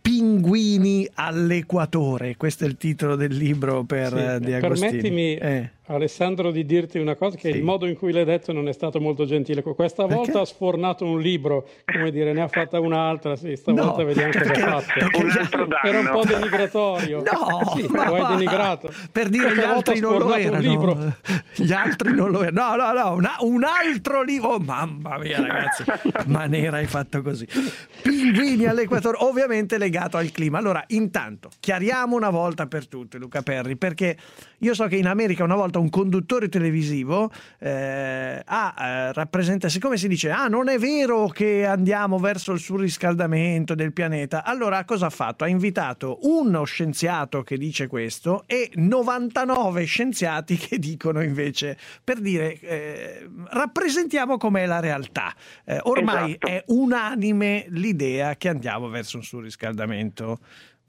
Pinguini all'equatore, questo è il titolo del libro per Sì, eh, Di Agostini. permettimi, Eh. Alessandro, di dirti una cosa: che Sì. il modo in cui l'hai detto non è stato molto gentile. Questa Perché? volta ha sfornato un libro, come dire, ne ha fatta un'altra. Sì, stavolta No, vediamo cosa ha fatto. perché- Un altro Era un po' denigratorio. No, sì, ma lo hai denigrato. Per dire Questa gli volta altri ha non lo sfornato un erano. libro. Gli altri non lo erano. No, no, no, una- un altro libro. Oh, mamma mia, ragazzi. Ma nera hai fatto così. Pinguini all'equatore, ovviamente legato al clima. Allora, intanto, chiariamo una volta per tutte, Luca Perri, perché io so che in America una volta un conduttore televisivo eh, ha eh, rappresenta, siccome si dice, ah, non è vero che andiamo verso il surriscaldamento del pianeta, allora cosa ha fatto? Ha invitato uno scienziato che dice questo e 99 scienziati che dicono invece, per dire, eh, rappresentiamo com'è la realtà. Eh, ormai Esatto. è unanime l'idea che andiamo verso un surriscaldamento,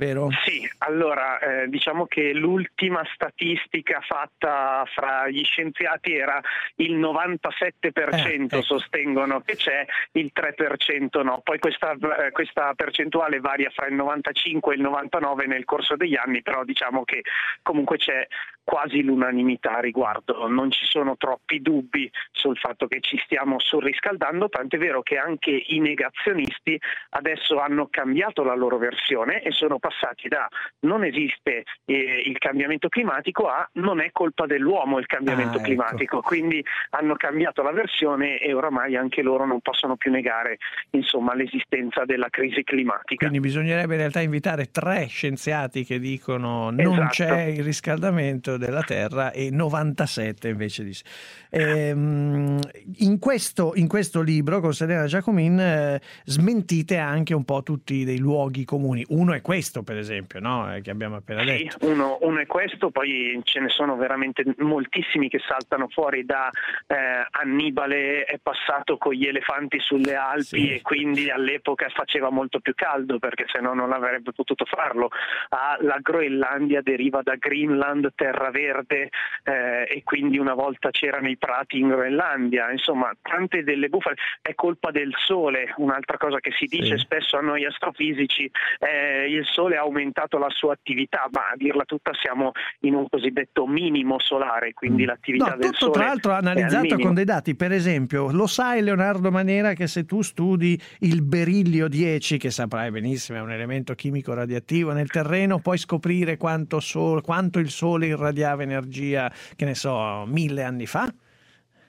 vero? Sì, allora eh, diciamo che l'ultima statistica fatta fra gli scienziati era il 97% sostengono che c'è, il 3% no. Poi questa, eh, questa percentuale varia fra il 95 e il 99 nel corso degli anni, però diciamo che comunque c'è quasi l'unanimità a riguardo, non ci sono troppi dubbi sul fatto che ci stiamo surriscaldando, tant'è vero che anche i negazionisti adesso hanno cambiato la loro versione e sono passati da non esiste eh, il cambiamento climatico a non è colpa dell'uomo il cambiamento Ah, ecco. climatico, quindi hanno cambiato la versione e oramai anche loro non possono più negare insomma, l'esistenza della crisi climatica. Quindi bisognerebbe in realtà invitare tre scienziati che dicono non Esatto. c'è il riscaldamento della Terra e 97 invece di sì. Ehm, in, questo, in questo libro con Serena Giacomin eh, smentite anche un po' tutti dei luoghi comuni. Uno è questo, per esempio, no? Eh, che abbiamo appena Sì, detto. uno, uno è questo, poi ce ne sono veramente moltissimi che saltano fuori da eh, Annibale è passato con gli elefanti sulle Alpi Sì. e quindi all'epoca faceva molto più caldo perché se no non avrebbe potuto farlo. Ah, la Groenlandia deriva da Greenland, terra verde eh, e quindi una volta c'erano i prati in Groenlandia, insomma tante delle bufale, è colpa del sole, un'altra cosa che si dice Sì. spesso a noi astrofisici, eh, il sole ha aumentato la sua attività, ma a dirla tutta siamo in un cosiddetto minimo solare, quindi l'attività Mm. No, del tutto sole tra l'altro analizzato con dei dati, per esempio, lo sai Leonardo Manera che se tu studi il berillio 10, che saprai benissimo è un elemento chimico radioattivo nel terreno, puoi scoprire quanto, sol- quanto il sole irradiava energia, che ne so, mille anni fa?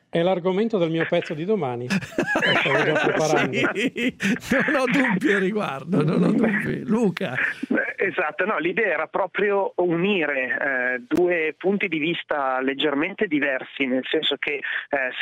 È l'argomento del mio pezzo di domani. Sì, non ho dubbi a riguardo, non ho dubbi. Luca. Esatto, no, l'idea era proprio unire eh, due punti di vista leggermente diversi, nel senso che eh,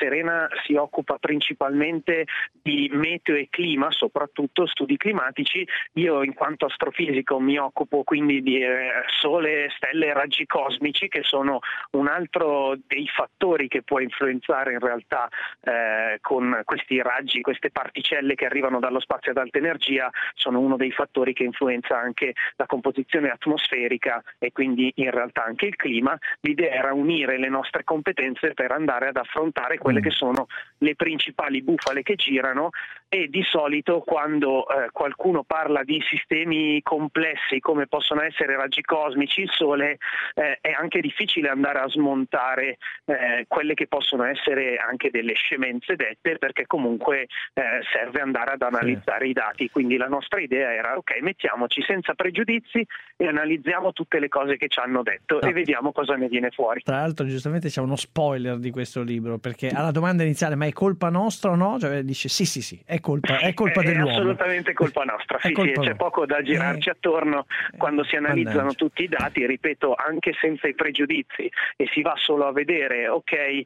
Serena si occupa principalmente di meteo e clima, soprattutto studi climatici, io in quanto astrofisico mi occupo quindi di eh, sole, stelle e raggi cosmici che sono un altro dei fattori che può influenzare in realtà eh, con questi raggi, queste particelle che arrivano dallo spazio ad alta energia, sono uno dei fattori che influenza anche la composizione atmosferica e quindi in realtà anche il clima. L'idea era unire le nostre competenze per andare ad affrontare quelle che sono le principali bufale che girano e di solito quando eh, qualcuno parla di sistemi complessi come possono essere raggi cosmici, il Sole, eh, è anche difficile andare a smontare eh, quelle che possono essere anche delle scemenze dette perché comunque eh, serve andare ad analizzare i dati. Quindi la nostra idea era ok, mettiamoci senza pregiudizi e analizziamo tutte le cose che ci hanno detto e vediamo cosa ne viene fuori. Tra l'altro, giustamente c'è uno spoiler di questo libro perché alla domanda iniziale, ma è colpa nostra o no? Cioè, dice sì, sì, sì, è colpa, è colpa è dell'uomo. assolutamente colpa nostra, sì, colpa sì, c'è poco da girarci attorno quando si analizzano mannaggia. tutti i dati, ripeto, anche senza i pregiudizi e si va solo a vedere, ok, eh,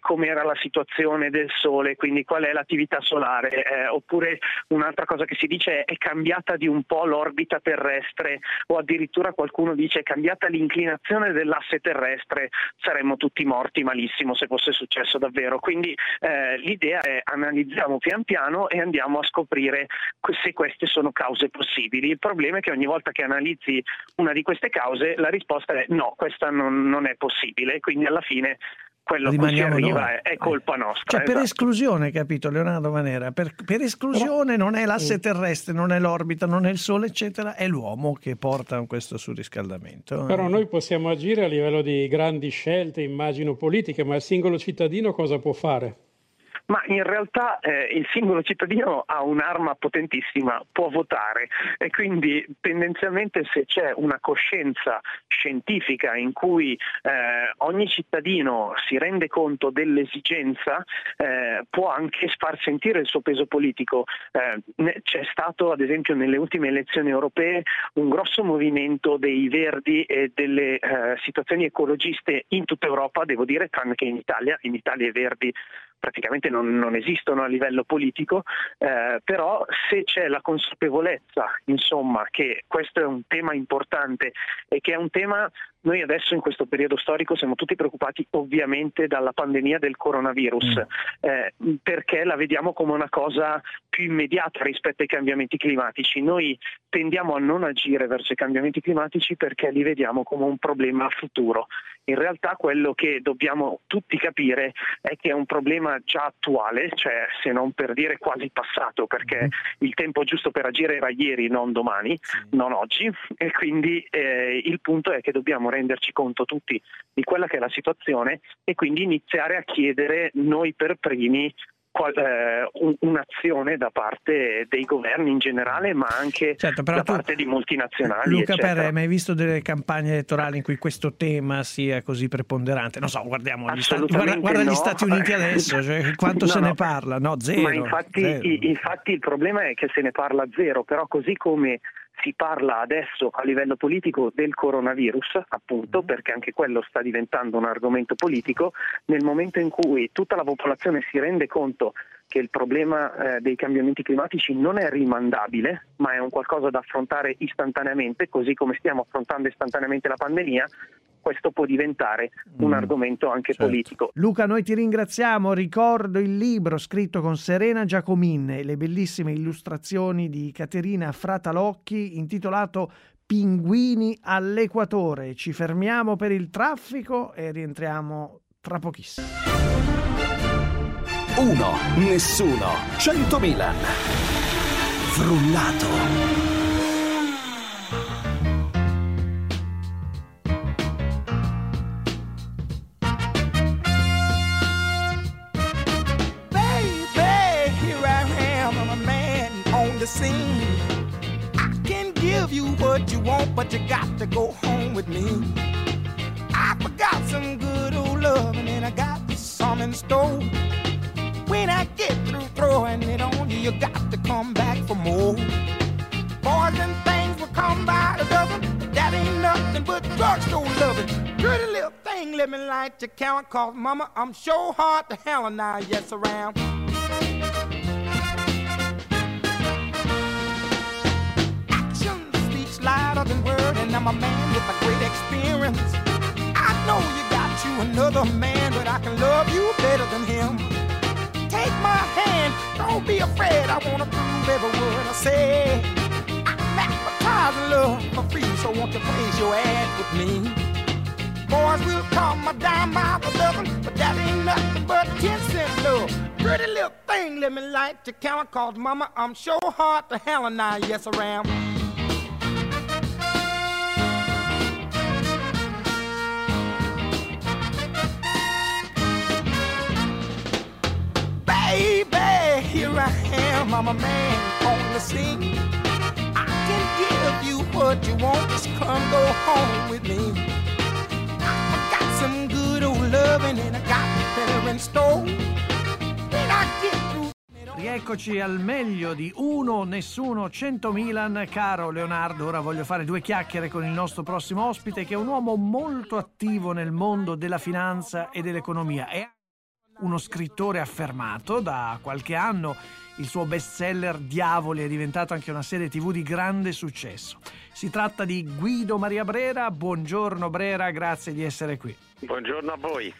com'era la situazione del Sole, quindi qual è l'attività solare, eh, oppure un'altra cosa che si dice è è cambiata di un po' l'orbita terrestre o addirittura qualcuno dice è cambiata l'inclinazione dell'asse terrestre, saremmo tutti morti malissimo se fosse successo davvero. Quindi eh, l'idea è analizziamo pian piano e andiamo a scoprire se queste sono cause possibili. Il problema è che ogni volta che analizzi una di queste cause la risposta è no, questa non, non è possibile, quindi alla fine quello Rimaniamo arriva noi. è, colpa nostra. Cioè, per esatto. esclusione, capito Leonardo Manera? Per, per esclusione non è l'asse terrestre, non è l'orbita, non è il Sole, eccetera, è l'uomo che porta questo surriscaldamento. Però noi possiamo agire a livello di grandi scelte, immagino politiche, ma il singolo cittadino cosa può fare? Ma in realtà eh, il singolo cittadino ha un'arma potentissima, può votare e quindi tendenzialmente se c'è una coscienza scientifica in cui eh, ogni cittadino si rende conto dell'esigenza, eh, può anche far sentire il suo peso politico. Eh, c'è stato ad esempio nelle ultime elezioni europee un grosso movimento dei verdi e delle eh, situazioni ecologiste in tutta Europa, devo dire, tranne che in Italia. In Italia i verdi praticamente non, non esistono a livello politico, eh, però se c'è la consapevolezza, insomma, che questo è un tema importante e che è un tema, noi adesso in questo periodo storico siamo tutti preoccupati ovviamente dalla pandemia del coronavirus, eh, perché la vediamo come una cosa più immediata rispetto ai cambiamenti climatici. Noi tendiamo a non agire verso i cambiamenti climatici perché li vediamo come un problema futuro. In realtà quello che dobbiamo tutti capire è che è un problema già attuale, cioè se non per dire quasi passato, perché il tempo giusto per agire era ieri, non domani, non oggi, e quindi eh, il punto è che dobbiamo renderci conto tutti di quella che è la situazione e quindi iniziare a chiedere noi per primi eh, un- un'azione da parte dei governi in generale, ma anche Certo, da parte di multinazionali. Luca. Perre, hai mai visto delle campagne elettorali in cui questo tema sia così preponderante? Non so, guardiamo gli Stati, guarda, guarda gli no. Stati Uniti adesso, cioè, quanto No, se ne no. parla? No, zero. Ma infatti, zero. infatti il problema è che se ne parla zero, però così come si parla adesso a livello politico del coronavirus, appunto, perché anche quello sta diventando un argomento politico, nel momento in cui tutta la popolazione si rende conto che il problema eh, dei cambiamenti climatici non è rimandabile, ma è un qualcosa da affrontare istantaneamente, così come stiamo affrontando istantaneamente la pandemia, questo può diventare un Mm, argomento anche certo. politico. Luca, noi ti ringraziamo. Ricordo il libro scritto con Serena Giacomin e le bellissime illustrazioni di Caterina Fratalocchi intitolato Pinguini all'Equatore. Ci fermiamo per il traffico e rientriamo tra pochissimo. Uno, nessuno, 100 Milan. Frullato. Scene. I can give you what you want, but you got to go home with me. I forgot some good old loving and I got some in store. When I get through throwing it on you, you got to come back for more. Boys and things will come by the dozen, that ain't nothing but drugstore loving. Pretty little thing, let me light your count, cause mama, I'm sure hard to hell now, yes, around. Louder than word, and I'm a man with a great experience. I know you got you another man, but I can love you better than him. Take my hand, don't be afraid. I wanna prove every word I say. I'm advertising love for free, so won't you praise your ad with me? Boys will come a dime the dozen, but that ain't nothing but ten cent love. Pretty little thing, let me light your count, cause mama, I'm sure hard to hell and now, yes, around. Baby, Am, I'm a man on the scene. I can give you what you want, just come go home with me. I got some good old loving and I got better in store. When I get through Rieccoci al meglio di uno, nessuno, 100 Milan. Caro Leonardo, ora voglio fare due chiacchiere con il nostro prossimo ospite che è un uomo molto attivo nel mondo della finanza e dell'economia. È uno scrittore affermato da qualche anno. Il suo bestseller Diavoli è diventato anche una serie tv di grande successo. Si tratta di Guido Maria Brera. Buongiorno Brera, grazie di essere qui. Buongiorno a voi.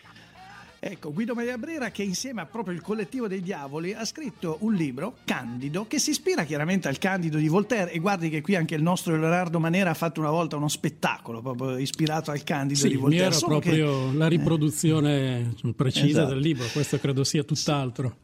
Ecco, Guido Maria Brera che insieme a proprio il collettivo dei diavoli ha scritto un libro, Candido, che si ispira chiaramente al Candido di Voltaire e guardi che qui anche il nostro Leonardo Manera ha fatto una volta uno spettacolo proprio ispirato al Candido sì, di Voltaire. Era proprio che... la riproduzione eh. precisa esatto. del libro, questo credo sia tutt'altro.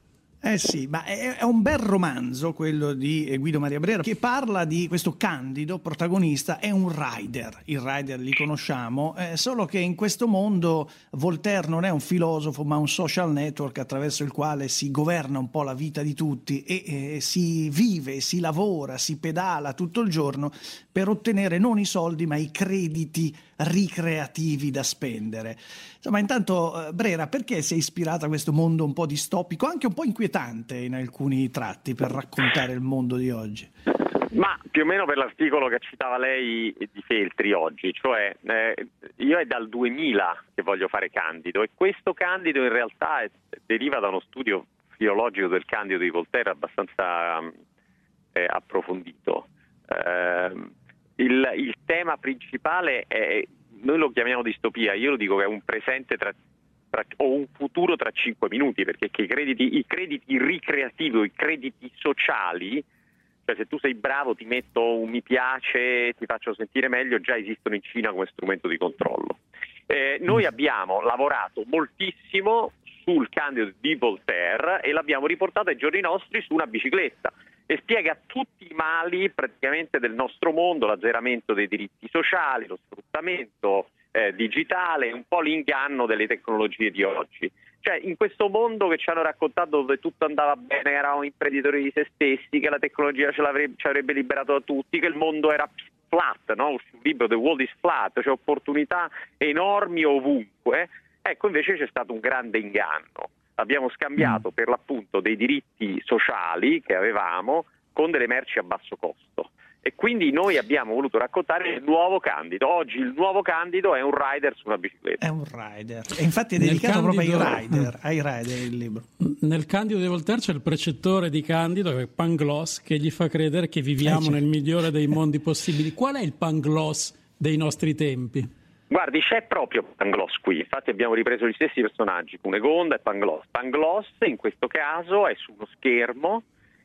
Eh sì, ma è, un bel romanzo quello di Guido Maria Brera che parla di questo Candido, protagonista, è un rider, il rider li conosciamo, eh, solo che in questo mondo Voltaire non è un filosofo ma un social network attraverso il quale si governa un po' la vita di tutti e eh, si vive, si lavora, si pedala tutto il giorno per ottenere non i soldi ma i crediti ricreativi da spendere. Insomma, intanto Brera, perché sei ispirata a questo mondo un po' distopico, anche un po' inquietante in alcuni tratti per raccontare il mondo di oggi? Ma più o meno per l'articolo che citava lei di Feltri oggi, cioè eh, io è dal 2000 che voglio fare Candido e questo Candido in realtà è, deriva da uno studio filologico del Candido di Voltaire abbastanza eh, approfondito. Eh, il, il, tema principale è, noi lo chiamiamo distopia, io lo dico che è un presente tra, tra, o un futuro tra cinque minuti, perché i crediti, i crediti ricreativi o i crediti sociali, cioè se tu sei bravo ti metto un mi piace, ti faccio sentire meglio, già esistono in Cina come strumento di controllo. Eh, noi abbiamo lavorato moltissimo sul candido di Voltaire e l'abbiamo riportato ai giorni nostri su una bicicletta e spiega tutti i mali praticamente del nostro mondo, l'azzeramento dei diritti sociali, lo sfruttamento eh, digitale, un po' l'inganno delle tecnologie di oggi. Cioè, in questo mondo che ci hanno raccontato dove tutto andava bene, eravamo imprenditori di se stessi, che la tecnologia ci, avrebbe liberato da tutti, che il mondo era flat, no? un libro The World is Flat, cioè opportunità enormi ovunque. Ecco, invece c'è stato un grande inganno abbiamo scambiato mm. per l'appunto dei diritti sociali che avevamo con delle merci a basso costo. E quindi noi abbiamo voluto raccontare il nuovo Candido. Oggi il nuovo Candido è un rider su una bicicletta. È un rider. E infatti è dedicato Candido, proprio ai rider, ai rider il libro. Nel Candido di Voltaire c'è il precettore di Candido, che è Pangloss, che gli fa credere che viviamo eh, nel migliore dei mondi possibili. Qual è il Pangloss dei nostri tempi? Guardi, c'è proprio Pangloss qui, infatti abbiamo ripreso gli stessi personaggi, Cunegonda e Pangloss. Pangloss in questo caso è su uno schermo,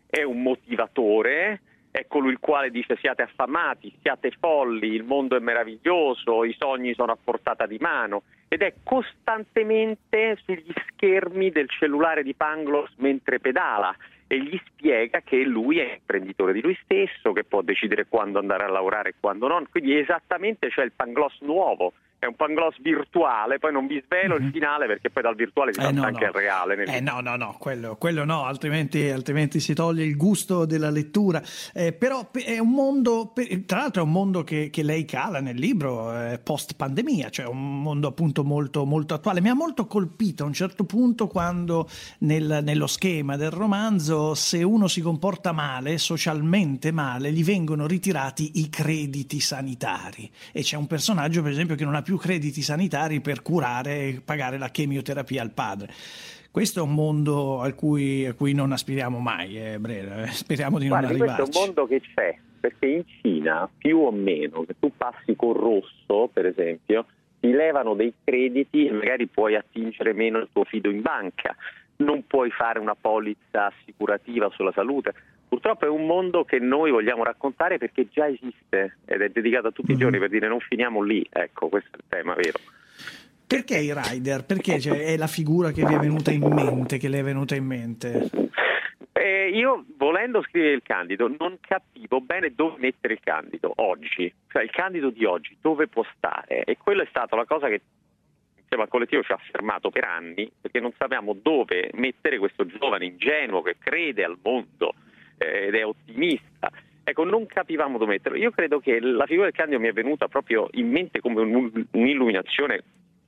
è un motivatore, è colui il quale dice siate affamati, siate folli, il mondo è meraviglioso, i sogni sono a portata di mano. Ed è costantemente sugli schermi del cellulare di Pangloss mentre pedala e gli spiega che lui è imprenditore di lui stesso, che può decidere quando andare a lavorare e quando no. Quindi esattamente c'è il Pangloss nuovo è un pangloss virtuale, poi non vi svelo mm-hmm. il mhm. finale perché poi dal virtuale si eh, no, anche no. al reale. Nel... Eh no, no, no, quello, quello no, altrimenti, altrimenti, si toglie il gusto della lettura. Eh, però è un mondo, tra l'altro è un mondo che, che lei cala nel libro eh, post pandemia, cioè un mondo appunto molto, molto attuale. Mi ha molto colpito a un certo punto quando nel, nello schema del romanzo se uno si comporta male, socialmente male, gli vengono ritirati i crediti sanitari. E c'è un personaggio per esempio che non ha più più crediti sanitari per curare e pagare la chemioterapia al padre. Questo è un mondo a cui, a cui non aspiriamo mai, eh, Brera. Eh, speriamo di non Guardi, arrivarci. Questo è un mondo che c'è, perché in Cina, più o meno, se tu passi col rosso, per esempio, ti levano dei crediti e magari puoi attingere meno il tuo fido in banca, non puoi fare una polizza assicurativa sulla salute. Purtroppo è un mondo che noi vogliamo raccontare perché già esiste ed è dedicato a tutti mm-hmm. i giorni per dire non finiamo lì, ecco, questo è il tema vero. Perché i rider? Perché cioè, è la figura che vi è venuta in mente, che le è venuta in mente? Eh, io volendo scrivere il candido non capivo bene dove mettere il candido oggi, cioè il candido di oggi dove può stare e quello è stata la cosa che insieme al collettivo ci ha fermato per anni perché non sappiamo dove mettere questo giovane ingenuo che crede al mondo eh, ed è ottimista. Ecco, non capivamo dove metterlo. Io credo che la figura del Candido mi è venuta proprio in mente come un'illuminazione.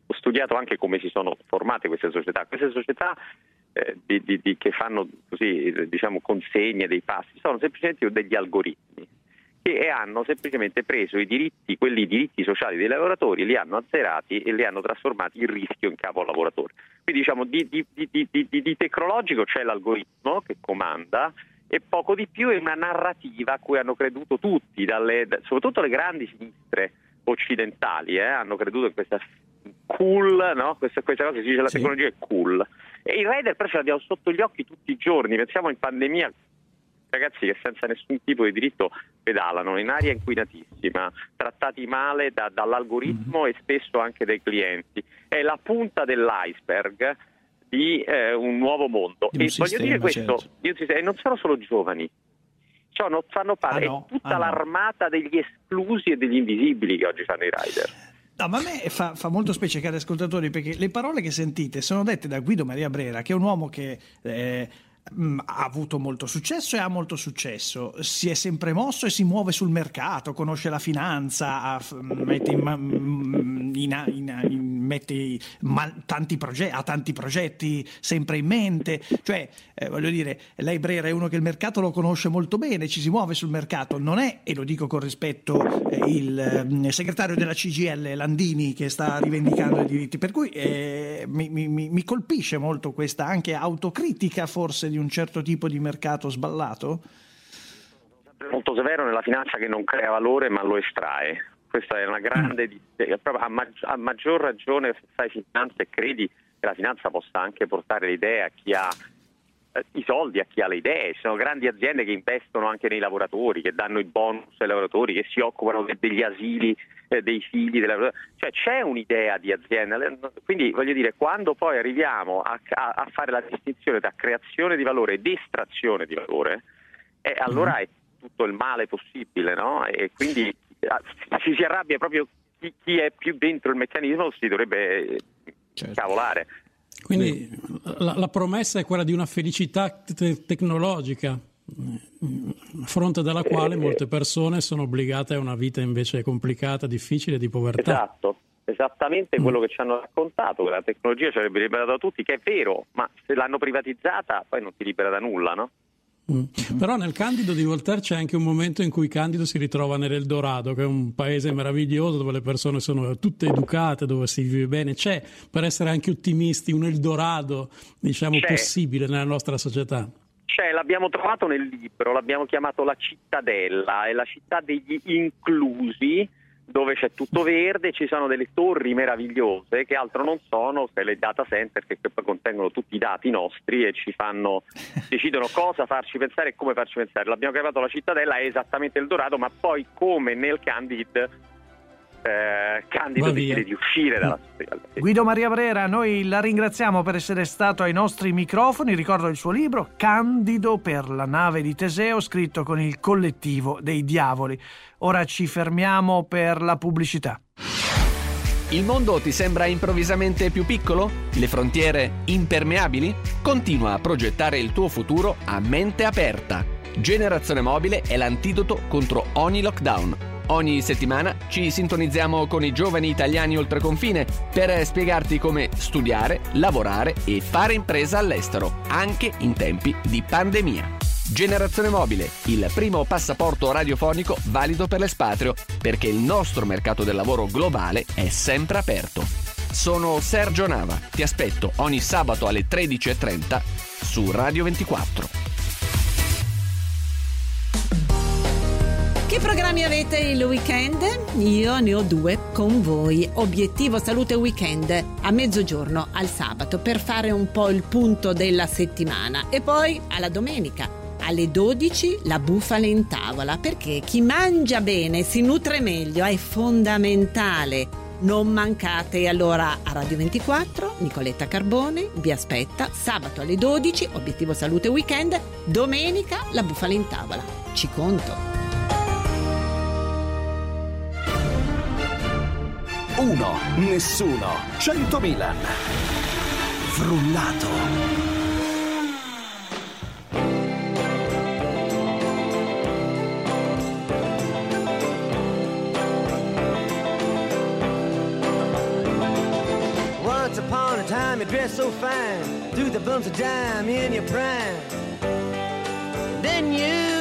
Ho studiato anche come si sono formate queste società. Queste società eh, di, di, di, che fanno così, diciamo, consegne dei passi, sono semplicemente degli algoritmi che hanno semplicemente preso i diritti, quelli diritti sociali dei lavoratori, li hanno azzerati e li hanno trasformati in rischio in capo al lavoratore. Quindi diciamo di, di, di, di tecnologico c'è l'algoritmo che comanda e poco di più è una narrativa a cui hanno creduto tutti, dalle, soprattutto le grandi sinistre occidentali, eh, hanno creduto in questa cool, no? questa, questa, cosa si dice la sì. tecnologia è cool. E i rider però ce l'abbiamo sotto gli occhi tutti i giorni, pensiamo in pandemia ragazzi che senza nessun tipo di diritto pedalano in aria inquinatissima, trattati male da, dall'algoritmo mm-hmm. e spesso anche dai clienti. È la punta dell'iceberg di eh, un nuovo mondo. Di e voglio sistema, dire questo, certo. io, non sono solo giovani, cioè, non fanno parte, ah, no? è tutta ah, l'armata no. degli esclusi e degli invisibili che oggi fanno i rider. No, ma a me fa, fa, molto specie, cari ascoltatori, perché le parole che sentite sono dette da Guido Maria Brera, che è un uomo che eh, ha avuto molto successo e ha molto successo, si è sempre mosso e si muove sul mercato, conosce la finanza, mette, in, in, in, mette tanti progetti, ha tanti progetti sempre in mente, cioè eh, voglio dire, lei Brera è uno che il mercato lo conosce molto bene, ci si muove sul mercato, non è, e lo dico con rispetto, eh, il, il eh, segretario della CGL Landini che sta rivendicando i diritti, per cui eh, mi, mi, mi colpisce molto questa anche autocritica forse di un certo tipo di mercato sballato? Molto severo nella finanza che non crea valore ma lo estrae. Questa è una grande. Mm. A, maggi- a maggior ragione se fai finanza e credi che la finanza possa anche portare l'idea a chi ha eh, i soldi a chi ha le idee, ci sono grandi aziende che investono anche nei lavoratori, che danno i bonus ai lavoratori, che si occupano degli asili eh, dei figli, della... cioè c'è un'idea di azienda, quindi voglio dire quando poi arriviamo a, a, a fare la distinzione tra creazione di valore ed estrazione di valore, eh, allora mm-hmm. è tutto il male possibile, no? E quindi ci si arrabbia proprio chi, chi, è più dentro il meccanismo si dovrebbe certo. cavolare. Quindi la, la, promessa è quella di una felicità te- tecnologica, a fronte della quale molte persone sono obbligate a una vita invece complicata, difficile, di povertà. Esatto, esattamente mm. quello che ci hanno raccontato, che la tecnologia ci avrebbe liberato tutti, che è vero, ma se l'hanno privatizzata poi non ti libera da nulla, no? Mm. Però nel Candido di Voltaire c'è anche un momento in cui Candido si ritrova nell'Eldorado, che è un paese meraviglioso dove le persone sono tutte educate, dove si vive bene. C'è, per essere anche ottimisti, un Eldorado, diciamo, c'è. possibile nella nostra società. C'è, l'abbiamo trovato nel libro, l'abbiamo chiamato la cittadella, è la città degli inclusi dove c'è tutto verde, ci sono delle torri meravigliose che altro non sono che le data center che poi contengono tutti i dati nostri e ci fanno, decidono cosa farci pensare e come farci pensare. L'abbiamo chiamato la cittadella, è esattamente il Dorado, ma poi come nel Candid eh, Candido decide di uscire dalla società. Guido Maria Brera, noi la ringraziamo per essere stato ai nostri microfoni. Ricordo il suo libro Candido per la nave di Teseo, scritto con il collettivo dei diavoli. Ora ci fermiamo per la pubblicità. Il mondo ti sembra improvvisamente più piccolo? Le frontiere impermeabili? Continua a progettare il tuo futuro a mente aperta. Generazione Mobile è l'antidoto contro ogni lockdown. Ogni settimana ci sintonizziamo con i giovani italiani oltre confine per spiegarti come studiare, lavorare e fare impresa all'estero, anche in tempi di pandemia. Generazione Mobile, il primo passaporto radiofonico valido per l'espatrio, perché il nostro mercato del lavoro globale è sempre aperto. Sono Sergio Nava, ti aspetto ogni sabato alle 13.30 su Radio 24. Programmi avete il weekend? Io ne ho due con voi. Obiettivo Salute Weekend a mezzogiorno al sabato per fare un po' il punto della settimana e poi alla domenica alle 12 la bufala in tavola perché chi mangia bene si nutre meglio, è fondamentale. Non mancate allora a Radio 24, Nicoletta Carbone vi aspetta sabato alle 12, obiettivo salute weekend, domenica la bufala in tavola. Ci conto. 1. Nessuno. 100 Milan. Frullato. time you dress so fine, through the bumps of dime in your prime. Then you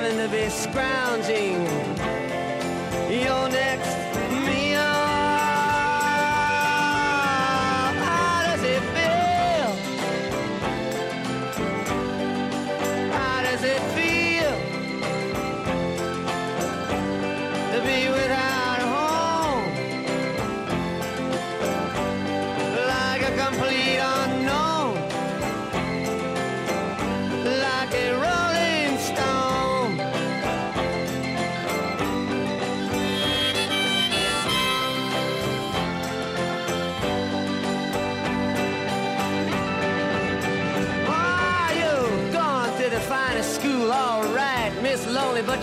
having to be scrounging your next meal. How does it feel? How does it feel to be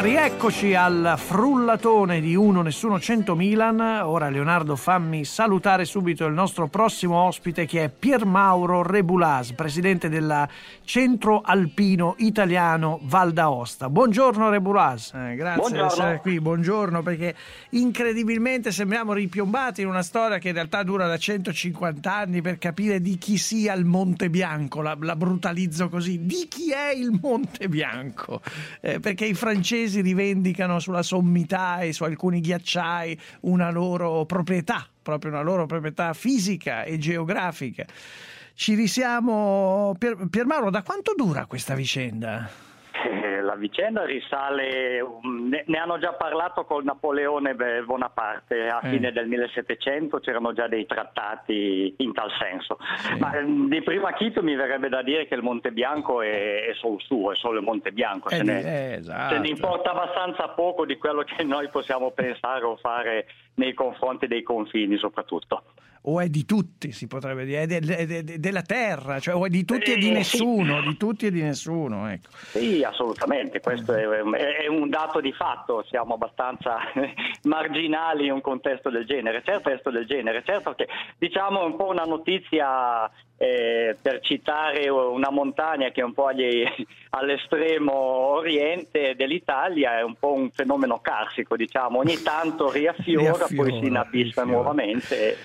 Rieccoci al frullatone di Uno Nessuno 100 Milan. Ora Leonardo fammi salutare subito il nostro prossimo ospite che è Pier Mauro Rebulas, presidente del Centro Alpino Italiano Val d'Aosta. Buongiorno Rebulas, Eh, grazie Buongiorno. di essere qui, buongiorno perché incredibilmente sembriamo ripiombati in una storia che in realtà dura da 150 anni per capire di chi sia il Monte Bianco, la, la brutalizzo così, di chi è il Monte Bianco? Eh, perché i francesi rivendicano sulla sommità e su alcuni ghiacciai una loro proprietà, proprio una loro proprietà fisica e geografica. Ci risiamo. Pier, Piermauro, da quanto dura questa vicenda? Eh, La vicenda risale, ne, ne hanno già parlato con Napoleone Bonaparte a Eh. fine del 1700, c'erano già dei trattati in tal senso. Ma ehm, di primo acchito mi verrebbe da dire che il Monte Bianco è, è solo suo, è solo il Monte Bianco, Eh, ne, eh, esatto. se ne importa abbastanza poco di quello che noi possiamo pensare o fare nei confronti dei confini soprattutto. O è di tutti, si potrebbe dire, è, è de- de- della terra, cioè o è di tutti e di Eh, nessuno, di tutti e di nessuno. Ecco. Sì, assolutamente, questo è, è- un dato di fatto, siamo abbastanza marginali in un contesto del genere, certo, del genere. certo che diciamo è un po' una notizia eh, per citare una montagna che è un po' agli- all'estremo oriente dell'Italia, è un po' un fenomeno carsico, diciamo, ogni tanto riaffiora, poi Riaffiora, si inabissa nuovamente.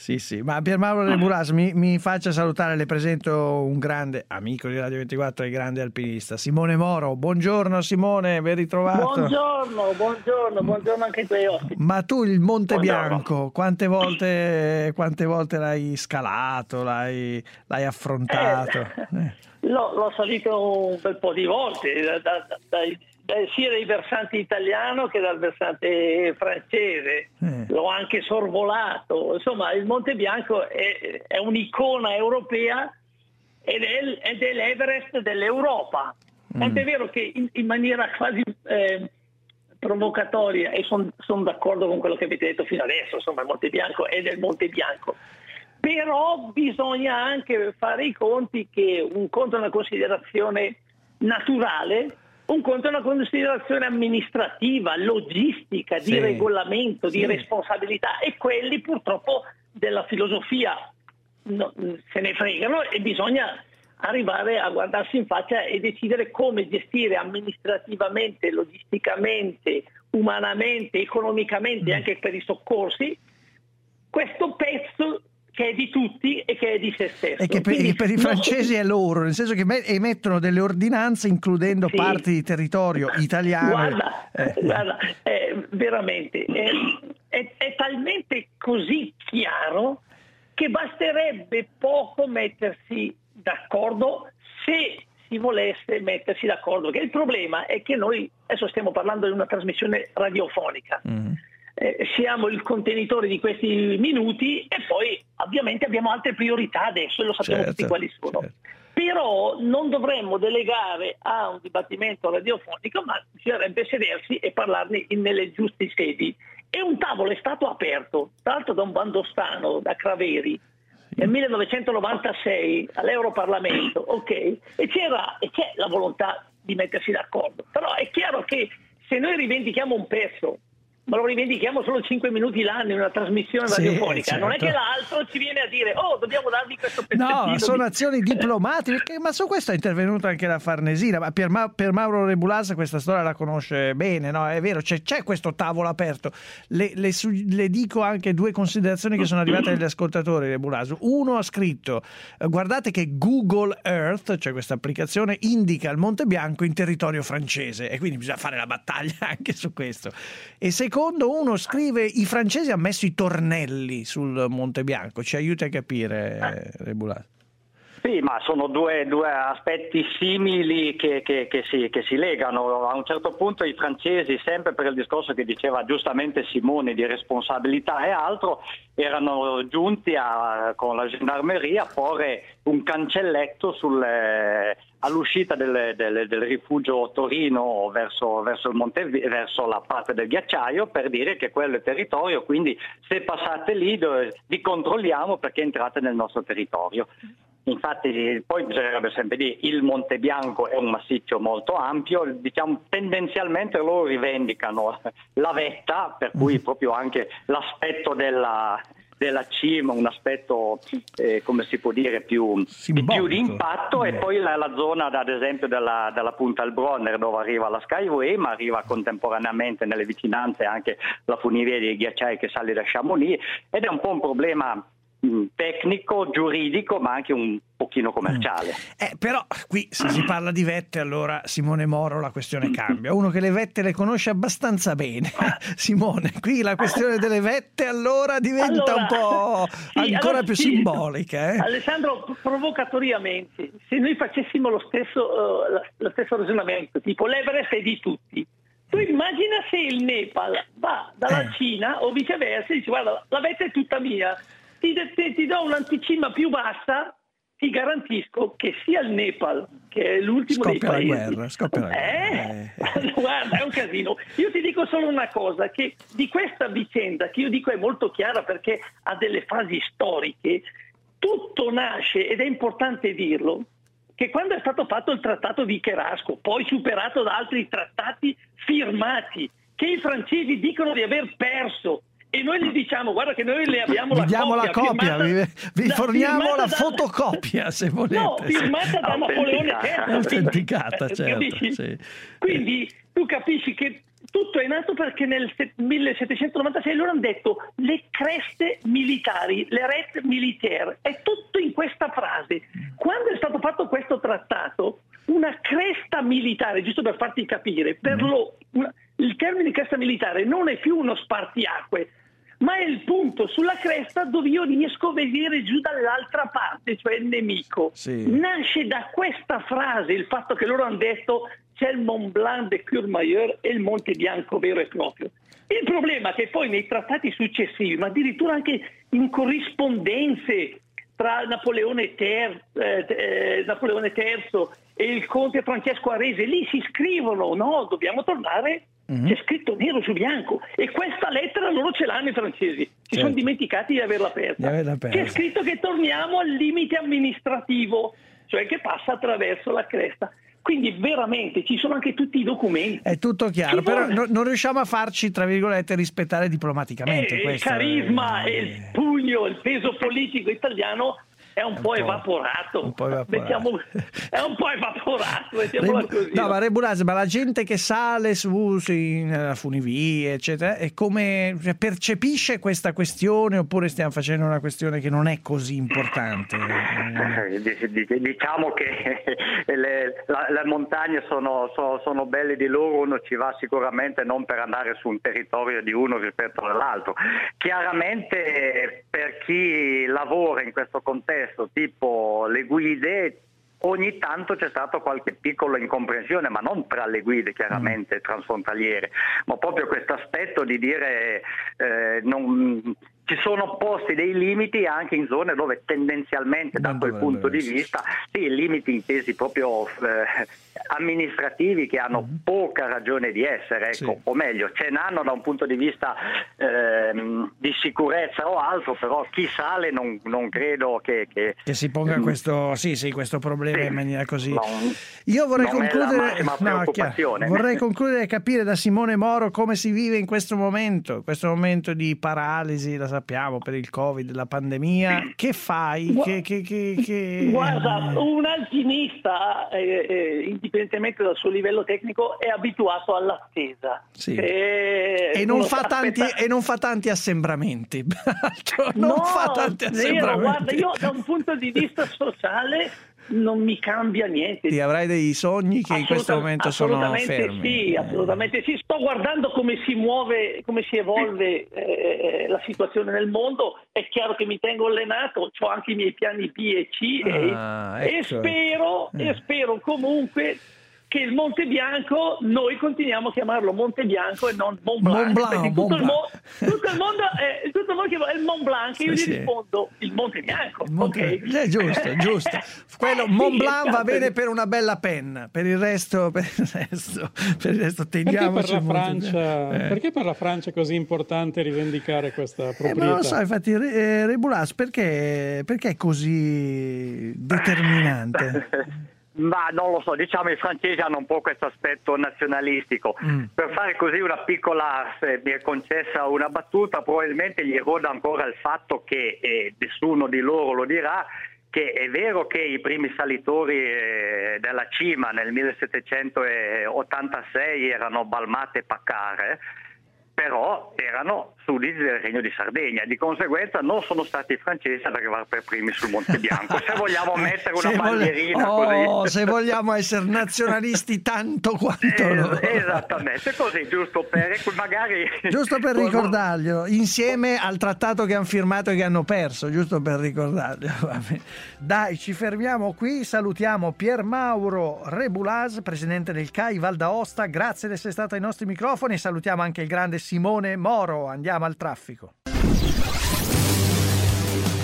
Sì, sì, ma Piermauro Rebulas mi, mi faccia salutare, le presento un grande amico di Radio 24 e grande alpinista, Simone Moro. Buongiorno Simone, ben ritrovato. Buongiorno, buongiorno, buongiorno anche ai tuoi ospiti. Ma tu il Monte Buongiorno. Bianco, quante volte, quante volte l'hai scalato, l'hai, l'hai affrontato? Eh. L'ho, l'ho salito un bel po' di volte, da- da- dai- dai- sia dai versanti italiano che dal versante francese. Eh. L'ho anche sorvolato. Insomma, il Monte Bianco è, è un'icona europea ed è, ed è l'Everest dell'Europa. Tant'è vero che in, in maniera quasi eh, provocatoria, e sono d'accordo con quello che avete detto fino adesso, insomma il Monte Bianco è del Monte Bianco, però bisogna anche fare i conti che un conto è una considerazione naturale, un conto è una considerazione amministrativa, logistica, di Sì, regolamento, di sì. responsabilità e quelli purtroppo della filosofia no- se ne fregano e bisogna arrivare a guardarsi in faccia e decidere come gestire amministrativamente, logisticamente, umanamente, economicamente, anche per i soccorsi, questo pezzo che è di tutti e che è di se stesso. E che per, Quindi per i no- francesi è loro, nel senso che me- emettono delle ordinanze includendo Sì. parti di territorio italiano. Guarda, Eh. guarda, è veramente è, è- è talmente così chiaro che basterebbe poco mettersi d'accordo se si volesse mettersi d'accordo. Che il problema è che noi adesso stiamo parlando di una trasmissione radiofonica. Eh, siamo il contenitore di questi minuti e poi ovviamente abbiamo altre priorità adesso e lo sappiamo Certo, tutti quali sono. Però non dovremmo delegare a un dibattimento radiofonico, ma bisognerebbe sedersi e parlarne nelle giuste sedi. E un tavolo è stato aperto, tra l'altro da un bandostano, da Craveri, nel 1996 all'Europarlamento, ok? E c'era e c'è la volontà di mettersi d'accordo. Però è chiaro che se noi rivendichiamo un pezzo, ma lo rivendichiamo solo 5 minuti l'anno in una trasmissione Sì, radiofonica, non è certo. che l'altro ci viene a dire oh dobbiamo darvi questo pezzettino. No, sono di- azioni diplomatiche, ma su questo è intervenuta anche la Farnesina, ma per, Ma- per Mauro Rebulas questa storia la conosce bene, no? È vero, c'è, c'è questo tavolo aperto. Le, le su- le dico anche due considerazioni che sono arrivate dagli ascoltatori Rebulas. Uno ha scritto, eh, guardate che Google Earth, cioè questa applicazione, indica il Monte Bianco in territorio francese e quindi bisogna fare la battaglia anche su questo. E secondo uno scrive, i francesi hanno messo i tornelli sul Monte Bianco, ci aiuta a capire eh, Rebulas. Sì, ma sono due, due aspetti simili che, che- che si, che si legano. A un certo punto i francesi, sempre per il discorso che diceva giustamente Simone di responsabilità e altro, erano giunti a- con la gendarmeria a porre un cancelletto sul, eh, all'uscita del, del- del rifugio Torino verso, verso Monte, verso la parte del ghiacciaio per dire che quello è territorio, quindi se passate lì vi controlliamo perché entrate nel nostro territorio. Infatti poi bisognerebbe sempre dire il Monte Bianco è un massiccio molto ampio, diciamo tendenzialmente loro rivendicano la vetta, per cui proprio anche l'aspetto della, della cima, un aspetto eh, come si può dire più, più di impatto e poi la, la zona ad esempio della, della punta al Bronner dove arriva la Skyway ma arriva contemporaneamente nelle vicinanze anche la funivia dei ghiacciai che sale da Chamonix ed è un po' un problema tecnico, giuridico ma anche un pochino commerciale. Eh, però qui se si parla di vette, allora Simone Moro la questione cambia. Uno che le vette le conosce abbastanza bene. Simone, qui la questione delle vette allora diventa un po' Sì, ancora allora più sì. simbolica. eh? Alessandro, provocatoriamente, se noi facessimo lo stesso, la- lo stesso ragionamento, tipo l'Everest è di tutti, tu immagina se il Nepal va dalla Eh. Cina o viceversa e dice guarda la vetta è tutta mia, ti, ti- ti do un'anticima più bassa, ti garantisco che sia il Nepal, che è l'ultimo Scoppia dei paesi, guerra, scoppia la guerra. eh? Guarda, è un casino. Io ti dico solo una cosa, che di questa vicenda, che io dico è molto chiara perché ha delle fasi storiche, tutto nasce, ed è importante dirlo, che quando è stato fatto il trattato di Cherasco, poi superato da altri trattati firmati, che i francesi dicono di aver perso, e noi gli diciamo guarda che noi le abbiamo Vi la diamo copia, la copia, firmata vi, vi forniamo la da- fotocopia se volete. No, firmata da Napoleone III. Autenticata, Eh, certo. sì. Quindi tu capisci che tutto è nato perché nel se- 1796 loro hanno detto le creste militari, le ret militaire, è tutto in questa frase. Quando è stato fatto questo trattato, una cresta militare, giusto per farti capire, per lo- una- il termine cresta militare non è più uno spartiacque, ma è il punto sulla cresta dove io riesco a vedere giù dall'altra parte, cioè il nemico. Nasce da questa frase il fatto che loro hanno detto c'è il Mont Blanc de Courmayeur e il Monte Bianco vero e proprio. Il problema è che poi nei trattati successivi, ma addirittura anche in corrispondenze tra Napoleone III, eh, eh, Napoleone III e il conte Francesco Arese, lì si scrivono, no, dobbiamo tornare, c'è scritto nero su bianco e questa lettera loro ce l'hanno i francesi, si Certo. sono dimenticati di averla Di aperta. averla persa. C'è scritto che torniamo al limite amministrativo, cioè che passa attraverso la cresta. Quindi veramente ci sono anche tutti i documenti. È tutto chiaro, Chi però vuole- no- non riusciamo a farci, tra virgolette, rispettare diplomaticamente. Eh, il questo è- carisma e il pugno, il peso politico italiano è un, po', evaporato. un po' evaporato. Mettiamo- è un po' evaporato, mettiamola Rebu- così. no, ma Rebulas, ma la gente che sale su, su in eh, funivie, eccetera, è come cioè, percepisce questa questione oppure stiamo facendo una questione che non è così importante? Eh, dic- dic- Diciamo che le, la- le montagne sono, so- sono belle di loro, uno ci va sicuramente non per andare su un territorio di uno rispetto all'altro. Chiaramente per chi lavora in questo contesto, tipo le guide, ogni tanto c'è stata qualche piccola incomprensione, ma non tra le guide chiaramente Mm. transfrontaliere, ma proprio questo aspetto di dire eh, non- ci sono posti dei limiti anche in zone dove tendenzialmente da quel punto di vista, sì, limiti intesi proprio eh, amministrativi che hanno poca ragione di essere, ecco, o meglio, ce n'hanno da un punto di vista ehm, di sicurezza o altro, però chi sale non, non credo che, che- Che si ponga Mm. questo, sì, sì, questo problema Sì. in maniera così. Non- Io vorrei concludere, no, vorrei concludere e capire da Simone Moro come si vive in questo momento, questo momento di paralisi, la sappiamo, per il Covid, la pandemia. Che fai? Gua- Che, che- che- Guarda, un alpinista, eh, eh, indipendentemente dal suo livello tecnico, è abituato all'attesa. Sì. E, E non, tanti, e non fa tanti assembramenti. non no, fa tanti zero, assembramenti. guarda, io da un punto di vista sociale non mi cambia niente. Ti avrai dei sogni che in questo Assoluta- momento sono assolutamente fermi. Sì, assolutamente sì. Sto guardando come si muove, come si evolve eh, la situazione nel mondo. È chiaro che mi tengo allenato, ho anche i miei piani B e C e- Ah, e, ecco. spero, e spero comunque che il Monte Bianco, noi continuiamo a chiamarlo Monte Bianco e non Mont Blanc. Mont Blanc, perché Mont tutto, il Blanc. mo- tutto il mondo è, tutto il mondo chiama il Mont Blanc e io Sì, gli sì. rispondo il Monte Bianco. Monte- ok? Eh, giusto, giusto. Quello Eh, Mont sì, Blanc va esatto. bene per una bella penna, per il resto, per il resto, per il resto Perché teniamoci per, la il Francia. Eh. perché per la Francia è così importante rivendicare questa Eh, proprietà? ma non lo so, infatti, Re- eh, Rebulas, perché, perché è così determinante? Ma non lo so, diciamo i francesi hanno un po' questo aspetto nazionalistico. Mm. Per fare così una piccola, se mi è concessa una battuta, probabilmente gli roda ancora il fatto che, e nessuno di loro lo dirà, che è vero che i primi salitori eh, della cima nel 1786 erano Balmate e Paccare, però erano sudditi del Regno di Sardegna, di conseguenza non sono stati i francesi ad arrivare per primi sul Monte Bianco. Se vogliamo mettere una Se bandierina oh, così... se vogliamo essere nazionalisti tanto quanto Eh, loro. Esattamente, così giusto per magari Giusto per ricordarglielo, insieme al trattato che hanno firmato e che hanno perso, giusto per ricordarglielo. va bene. Dai, ci fermiamo qui, salutiamo Pier Mauro Rebulas, presidente del CAI Val d'Aosta, grazie di essere stato ai nostri microfoni salutiamo anche il grande Simone Moro, andiamo al traffico.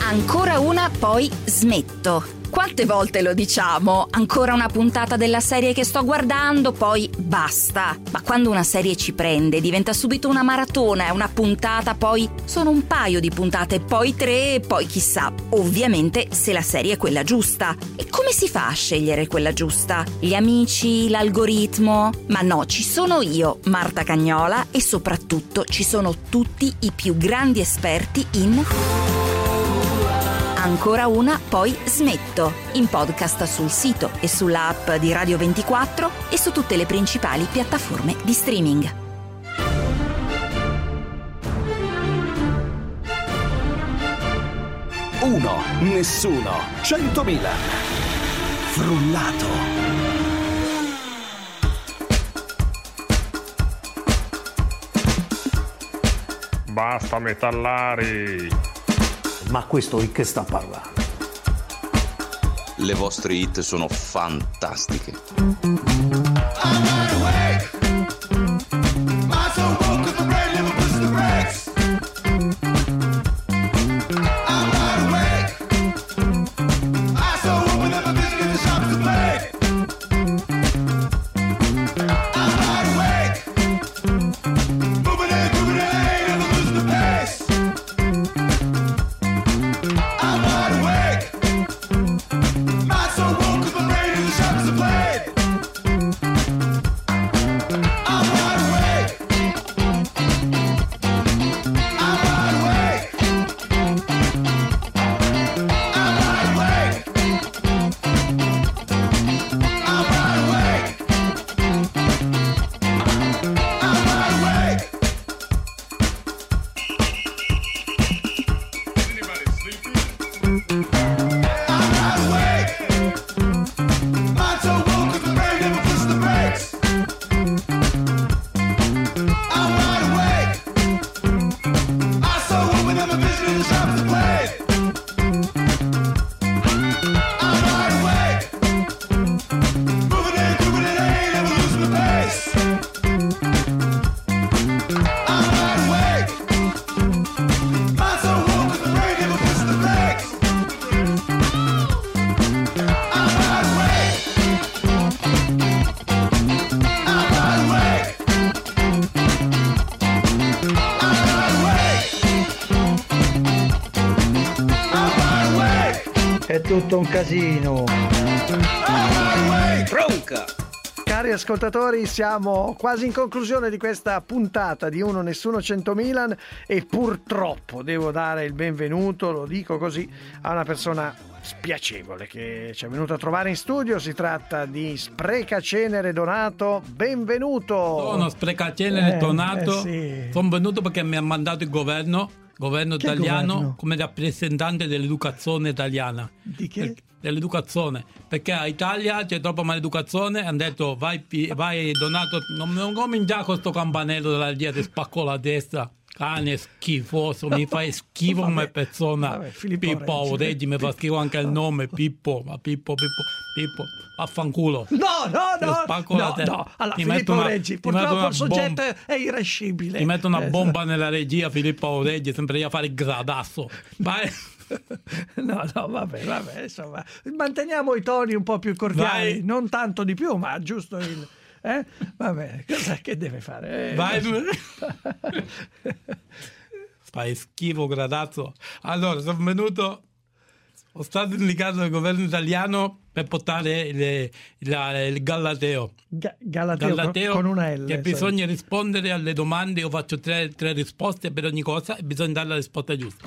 Ancora una, poi smetto. Quante volte lo diciamo? Ancora una puntata della serie che sto guardando, poi basta. Ma quando una serie ci prende, diventa subito una maratona, è una puntata, poi sono un paio di puntate, poi tre, poi chissà. Ovviamente se la serie è quella giusta. E come si fa a scegliere quella giusta? Gli amici, l'algoritmo? Ma no, ci sono io, Marta Cagnola, e soprattutto ci sono tutti i più grandi esperti in... Ancora una, poi smetto. In podcast sul sito e sulla app di Radio 24 e su tutte le principali piattaforme di streaming. Uno, nessuno, centomila. Frullato. Basta metallari. Ma questo di che sta parlando? Le vostre hit sono fantastiche. Tutto un casino. Tronca! Cari ascoltatori, siamo quasi in conclusione di questa puntata di Uno Nessuno 100 Milan e purtroppo devo dare il benvenuto, lo dico così, a una persona spiacevole che ci è venuta a trovare in studio. Si tratta di Sprecacenere Donato. Benvenuto! Sono Sprecacenere Eh, Donato. eh sì. Sono venuto perché mi ha mandato il governo, governo Che italiano, governo? come rappresentante dell'educazione italiana. Di che? Per- Dell'educazione, perché a Italia c'è troppa maleducazione. Hanno detto vai, vai Donato, non, non cominciare con sto campanello della regia, ti spacco la testa. Cane schifoso, mi fai schifo come persona. vabbè, Pippo Reggi. Reggi, mi fa schifo anche il nome, Pippo, ma Pippo, Pippo, Pippo, vaffanculo. No, no, no, spacco no, no. Allora, Ti Filippo una- Reggi, purtroppo il soggetto bomba. è irrescibile. Ti metto una Eh, bomba nella regia, Filippo Reggi, sempre io a fare il gradasso. Vai. No, no, vabbè, vabbè, insomma, manteniamo i toni un po' più cordiali, Vai. non tanto di più, ma giusto il... Eh? Vabbè, cos'è che deve fare? Eh, Vai. Fai schifo, gradazzo. Allora, sono venuto, sono stato indicato dal governo italiano per portare le- la- il Gallateo. Ga- Galateo, con, con una L. che sai. bisogna rispondere alle domande, io faccio tre, tre risposte per ogni cosa e bisogna dare la risposta giusta.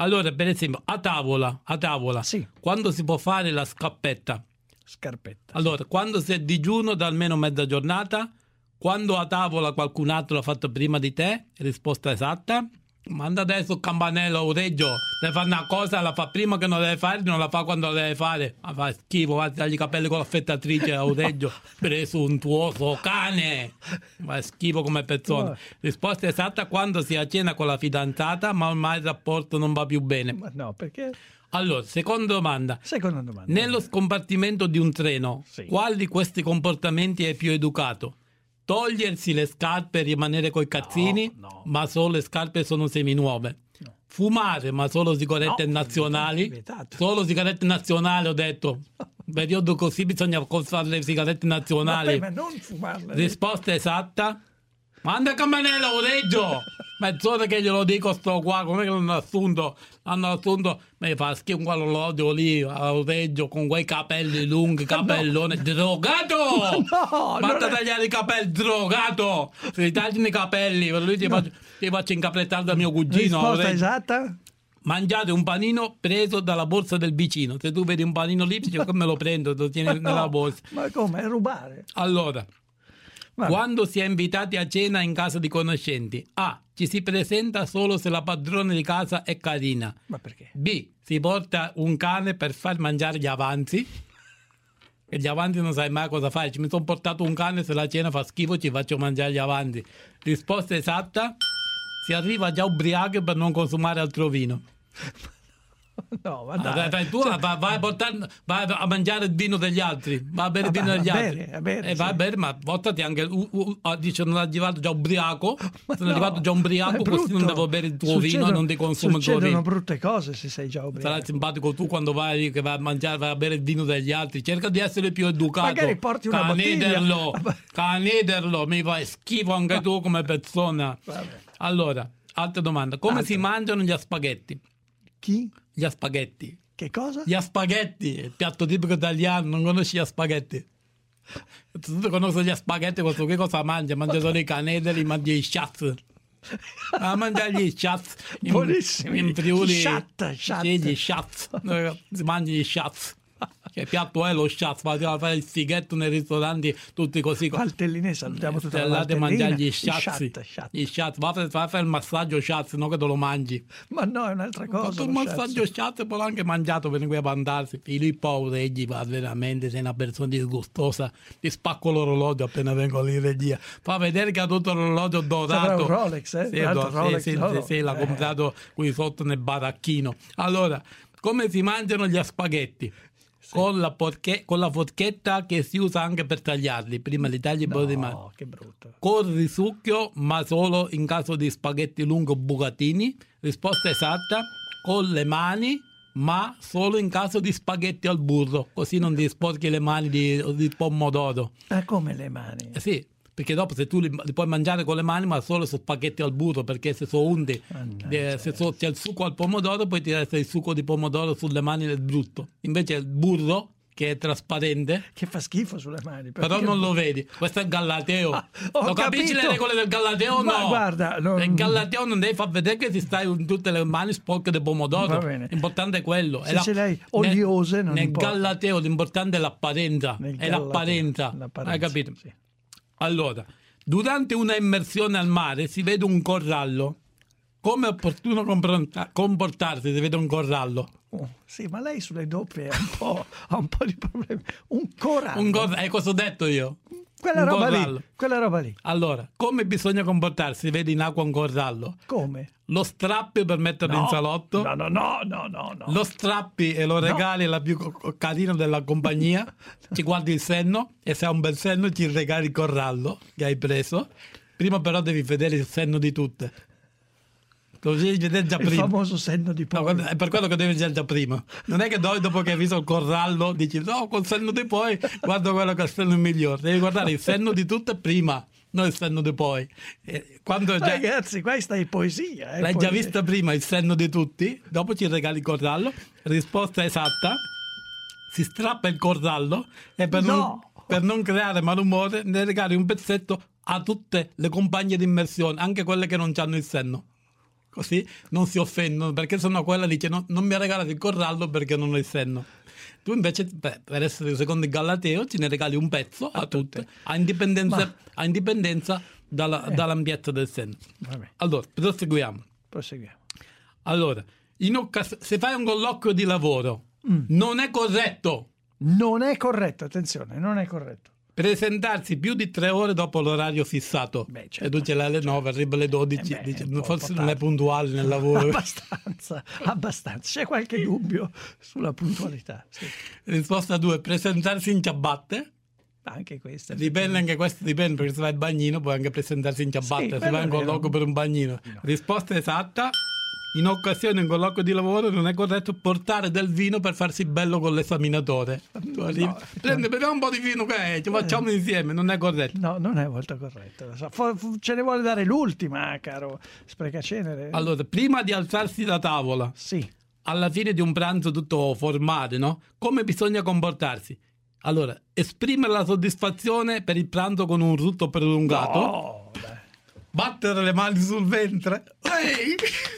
Allora, per esempio, a tavola, a tavola, quando si può fare la scappetta? Scarpetta. Allora, quando si è digiuno da almeno mezza giornata, quando a tavola qualcun altro l'ha fatto prima di te, risposta esatta. Manda adesso il campanello oreggio, deve fare una cosa, la fa prima che non deve fare, non la fa quando la deve fare. Ma fa schifo, va a tagliare i capelli con l'affettatrice a oreggio, presuntuoso cane. Fa schifo come persona. Risposta esatta quando si a cena con la fidanzata, ma ormai il rapporto non va più bene. Ma no, perché? Allora, seconda domanda. Seconda domanda. Nello scompartimento di un treno, quale di questi comportamenti è più educato? Togliersi le scarpe e rimanere coi cazzini, ma solo le scarpe sono seminuove. Fumare, ma solo sigarette nazionali. Solo sigarette nazionali, ho detto. Periodo così bisogna fare le sigarette nazionali. Vabbè, ma non fumarle. Risposta esatta. Manda campanello, oreggio! Mezz'ora che glielo dico sto qua, come che l'hanno assunto? L'hanno assunto, mi fa schifo quell'orologio lì, a oreggio, con quei capelli lunghi, capellone, drogato! No, Basta è- tagliare i capelli, drogato! Se ti tagliano i capelli, per lui ti faccio, ti faccio incapretare da mio cugino. Risposta esatta? Mangiate un panino preso dalla borsa del vicino. Se tu vedi un panino lì, dici, come lo prendo? Lo tieni no, nella borsa. Ma come? Rubare? Allora, Vabbè. quando si è invitati a cena in casa di conoscenti, A. Ci si presenta solo se la padrona di casa è carina. Ma perché? B. Si porta un cane per far mangiare gli avanzi. E gli avanzi non sai mai cosa fare. Ci mi sono portato un cane, se la cena fa schifo ci faccio mangiare gli avanzi. Risposta esatta. Si arriva già ubriachi per non consumare altro vino. No, ma Ah, dai. dai, tu Cioè, vai, vai a portare- vai a mangiare il vino degli altri, vai a bere il Ah, vino va- degli a altri. a bere, e vai sì. a bere, ma portati anche. u- u- ah, dice, non è arrivato già ubriaco. Sono no, arrivato già ubriaco, così non devo bere il tuo Succedono- vino, non ti consumo il tuo Succedono vino. brutte cose se sei già ubriaco. Sarai simpatico tu quando vai vai a mangiare, vai a bere il vino degli altri. Cerca di essere più educato. Magari porti una Canederlo, bottiglia. canederlo, mi fai schifo anche tu come persona. Allora, altra domanda: come si mangiano gli spaghetti? Chi? Gli spaghetti. Che cosa? Gli spaghetti, il piatto tipico italiano, non conosci gli spaghetti? Tu conosci gli spaghetti, questo che cosa mangia? Mangia solo i canederi, mangia i shots. A mangiare gli shots in, Buonissimi. in Friuli. Shot, shot. Sì, gli. Eh, Si mangia gli shots. Che piatto è lo shots? Fate a fare il fighetto nei ristoranti, tutti così. Valtelline, salutiamo tutta la Valtellina. mangiare gli I shots. shot, shot. Gli shots. Va a fare, il massaggio shots, non che te lo mangi. Ma no, è un'altra cosa. fatto un massaggio sciatto e poi l'ho anche mangiato per qui a mandarsi. Filippo Aureggi, va veramente, sei una persona disgustosa. Ti spacco l'orologio appena vengo lì in regia. Fa vedere che ha tutto l'orologio dorato. Sarà un Rolex, eh? Sì, do- Rolex sì, sì, sì, l'ha Eh. comprato qui sotto nel baracchino. Allora, come si mangiano gli spaghetti? Con, la porche- con la forchetta che si usa anche per tagliarli. Prima li tagli e poi li mangi. No, che brutto. Con risucchio, ma solo in caso di spaghetti lungo bucatini. Risposta esatta. Con le mani, ma solo in caso di spaghetti al burro. Così non ti sporchi le mani di, di pomodoro. Ma come le mani? Eh sì, perché dopo se tu li, li puoi mangiare con le mani ma solo su spaghetti al burro perché se sono undi eh, se so- c'è il succo al pomodoro poi ti resta il succo di pomodoro sulle mani del brutto invece il burro che è trasparente Che fa schifo sulle mani. però non lo vedi questo è il gallateo ho lo capisci capito. le regole del gallateo o Ma no guarda, non- il gallateo non devi far vedere che ti stai in tutte le mani sporche di pomodoro Va bene. l'importante è quello Se È ce l'hai nel- oliose non nel importa. gallateo l'importante è l'apparenza Nel è l'apparenza hai capito? Allora durante una immersione al mare si vede un corallo come è opportuno comportarsi si vede un corallo Oh, sì, ma lei sulle doppie ha un po', ha un po' di problemi. Un corallo. un cor- eh, cosa ho detto io quella, roba lì, quella roba lì. Allora, come bisogna comportarsi? Si vede in acqua un corallo. Come? Lo strappi per metterlo No, in salotto. No, no, no, no, no. no. Lo strappi e lo regali alla più co- co- carina della compagnia. Ci guardi il senno e se ha un bel senno ci regali il corallo che hai preso. Prima però devi vedere il senno di tutte. Così devi vedere già Il prima. famoso senno di No, poi. guarda, è per quello che devi vedere già prima. Non è che dopo che hai visto il corallo dici no, col senno di poi guarda quello che è il senno migliore. Devi guardare il senno di tutte prima, non il senno di poi. Quando già, Ragazzi, questa è poesia. è l'hai già poesia. vista prima il senno di tutti, dopo ci regali il corallo. Risposta esatta: si strappa il corallo e per, non, No. per non creare malumore ne regali un pezzetto a tutte le compagne di immersione, anche quelle che non hanno il senno. Così non si offendono perché sennò quella dice no, non mi ha regalato il corallo perché non ho il senno. Tu invece, beh, per essere secondo il Gallateo, ci ne regali un pezzo a tutte, a indipendenza, a indipendenza dalla- dall'ampiezza del senno. Vabbè, Allora, proseguiamo. proseguiamo. Allora, occas- se fai un colloquio di lavoro, non è corretto Non è corretto, attenzione, non è corretto. Presentarsi più di tre ore dopo l'orario fissato. e tu ce l'hai alle 9, arriva alle 12, Eh beh, un po' forse non è puntuale nel lavoro. Abbastanza, abbastanza. C'è qualche dubbio sulla puntualità? Sì. Risposta 2, presentarsi in ciabatte. Anche questa. Dipende anche questo, dipende perché se vai al bagnino puoi anche presentarsi in ciabatte, Sì, se vai in colloquio per un bagnino. Risposta esatta. In occasione di un colloquio di lavoro non è corretto portare del vino per farsi bello con l'esaminatore. Arrivi, Prendi, beviamo un po' di vino che ci facciamo insieme, non è corretto. No, non è molto corretto. Ce ne vuole dare l'ultima, caro sprecacenere. Allora, prima di alzarsi da tavola, alla fine di un pranzo tutto formale, no? Come bisogna comportarsi? Allora, esprimere la soddisfazione per il pranzo con un rutto prolungato. No, battere le mani sul ventre. Ehi!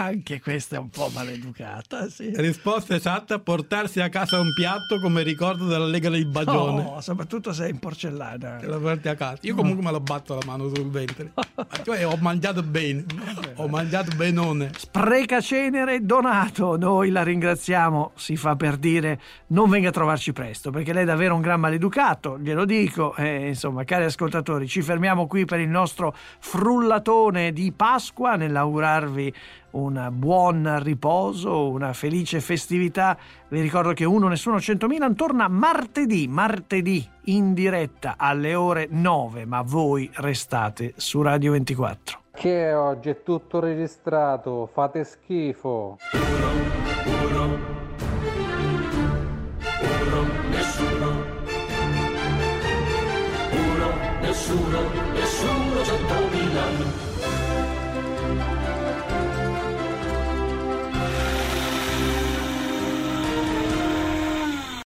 Anche questa è un po' maleducata, sì. Risposta esatta: portarsi a casa un piatto come ricordo della Lega del Bagione. No, soprattutto se è in porcellana. Te lo porti a casa. Io comunque me lo batto la mano sul ventre. Cioè, ho mangiato bene. Ho mangiato benone. Precacenere Donato, noi la ringraziamo, si fa per dire non venga a trovarci presto, perché lei è davvero un gran maleducato, glielo dico, eh, insomma, cari ascoltatori, ci fermiamo qui per il nostro frullatone di Pasqua nell'augurarvi un buon riposo, una felice festività. Vi ricordo che Uno Nessuno 100.000 torna martedì, martedì in diretta alle ore 9, ma voi restate su Radio 24. Che oggi è tutto registrato, fate schifo. nessuno, uno, nessuno, nessuno.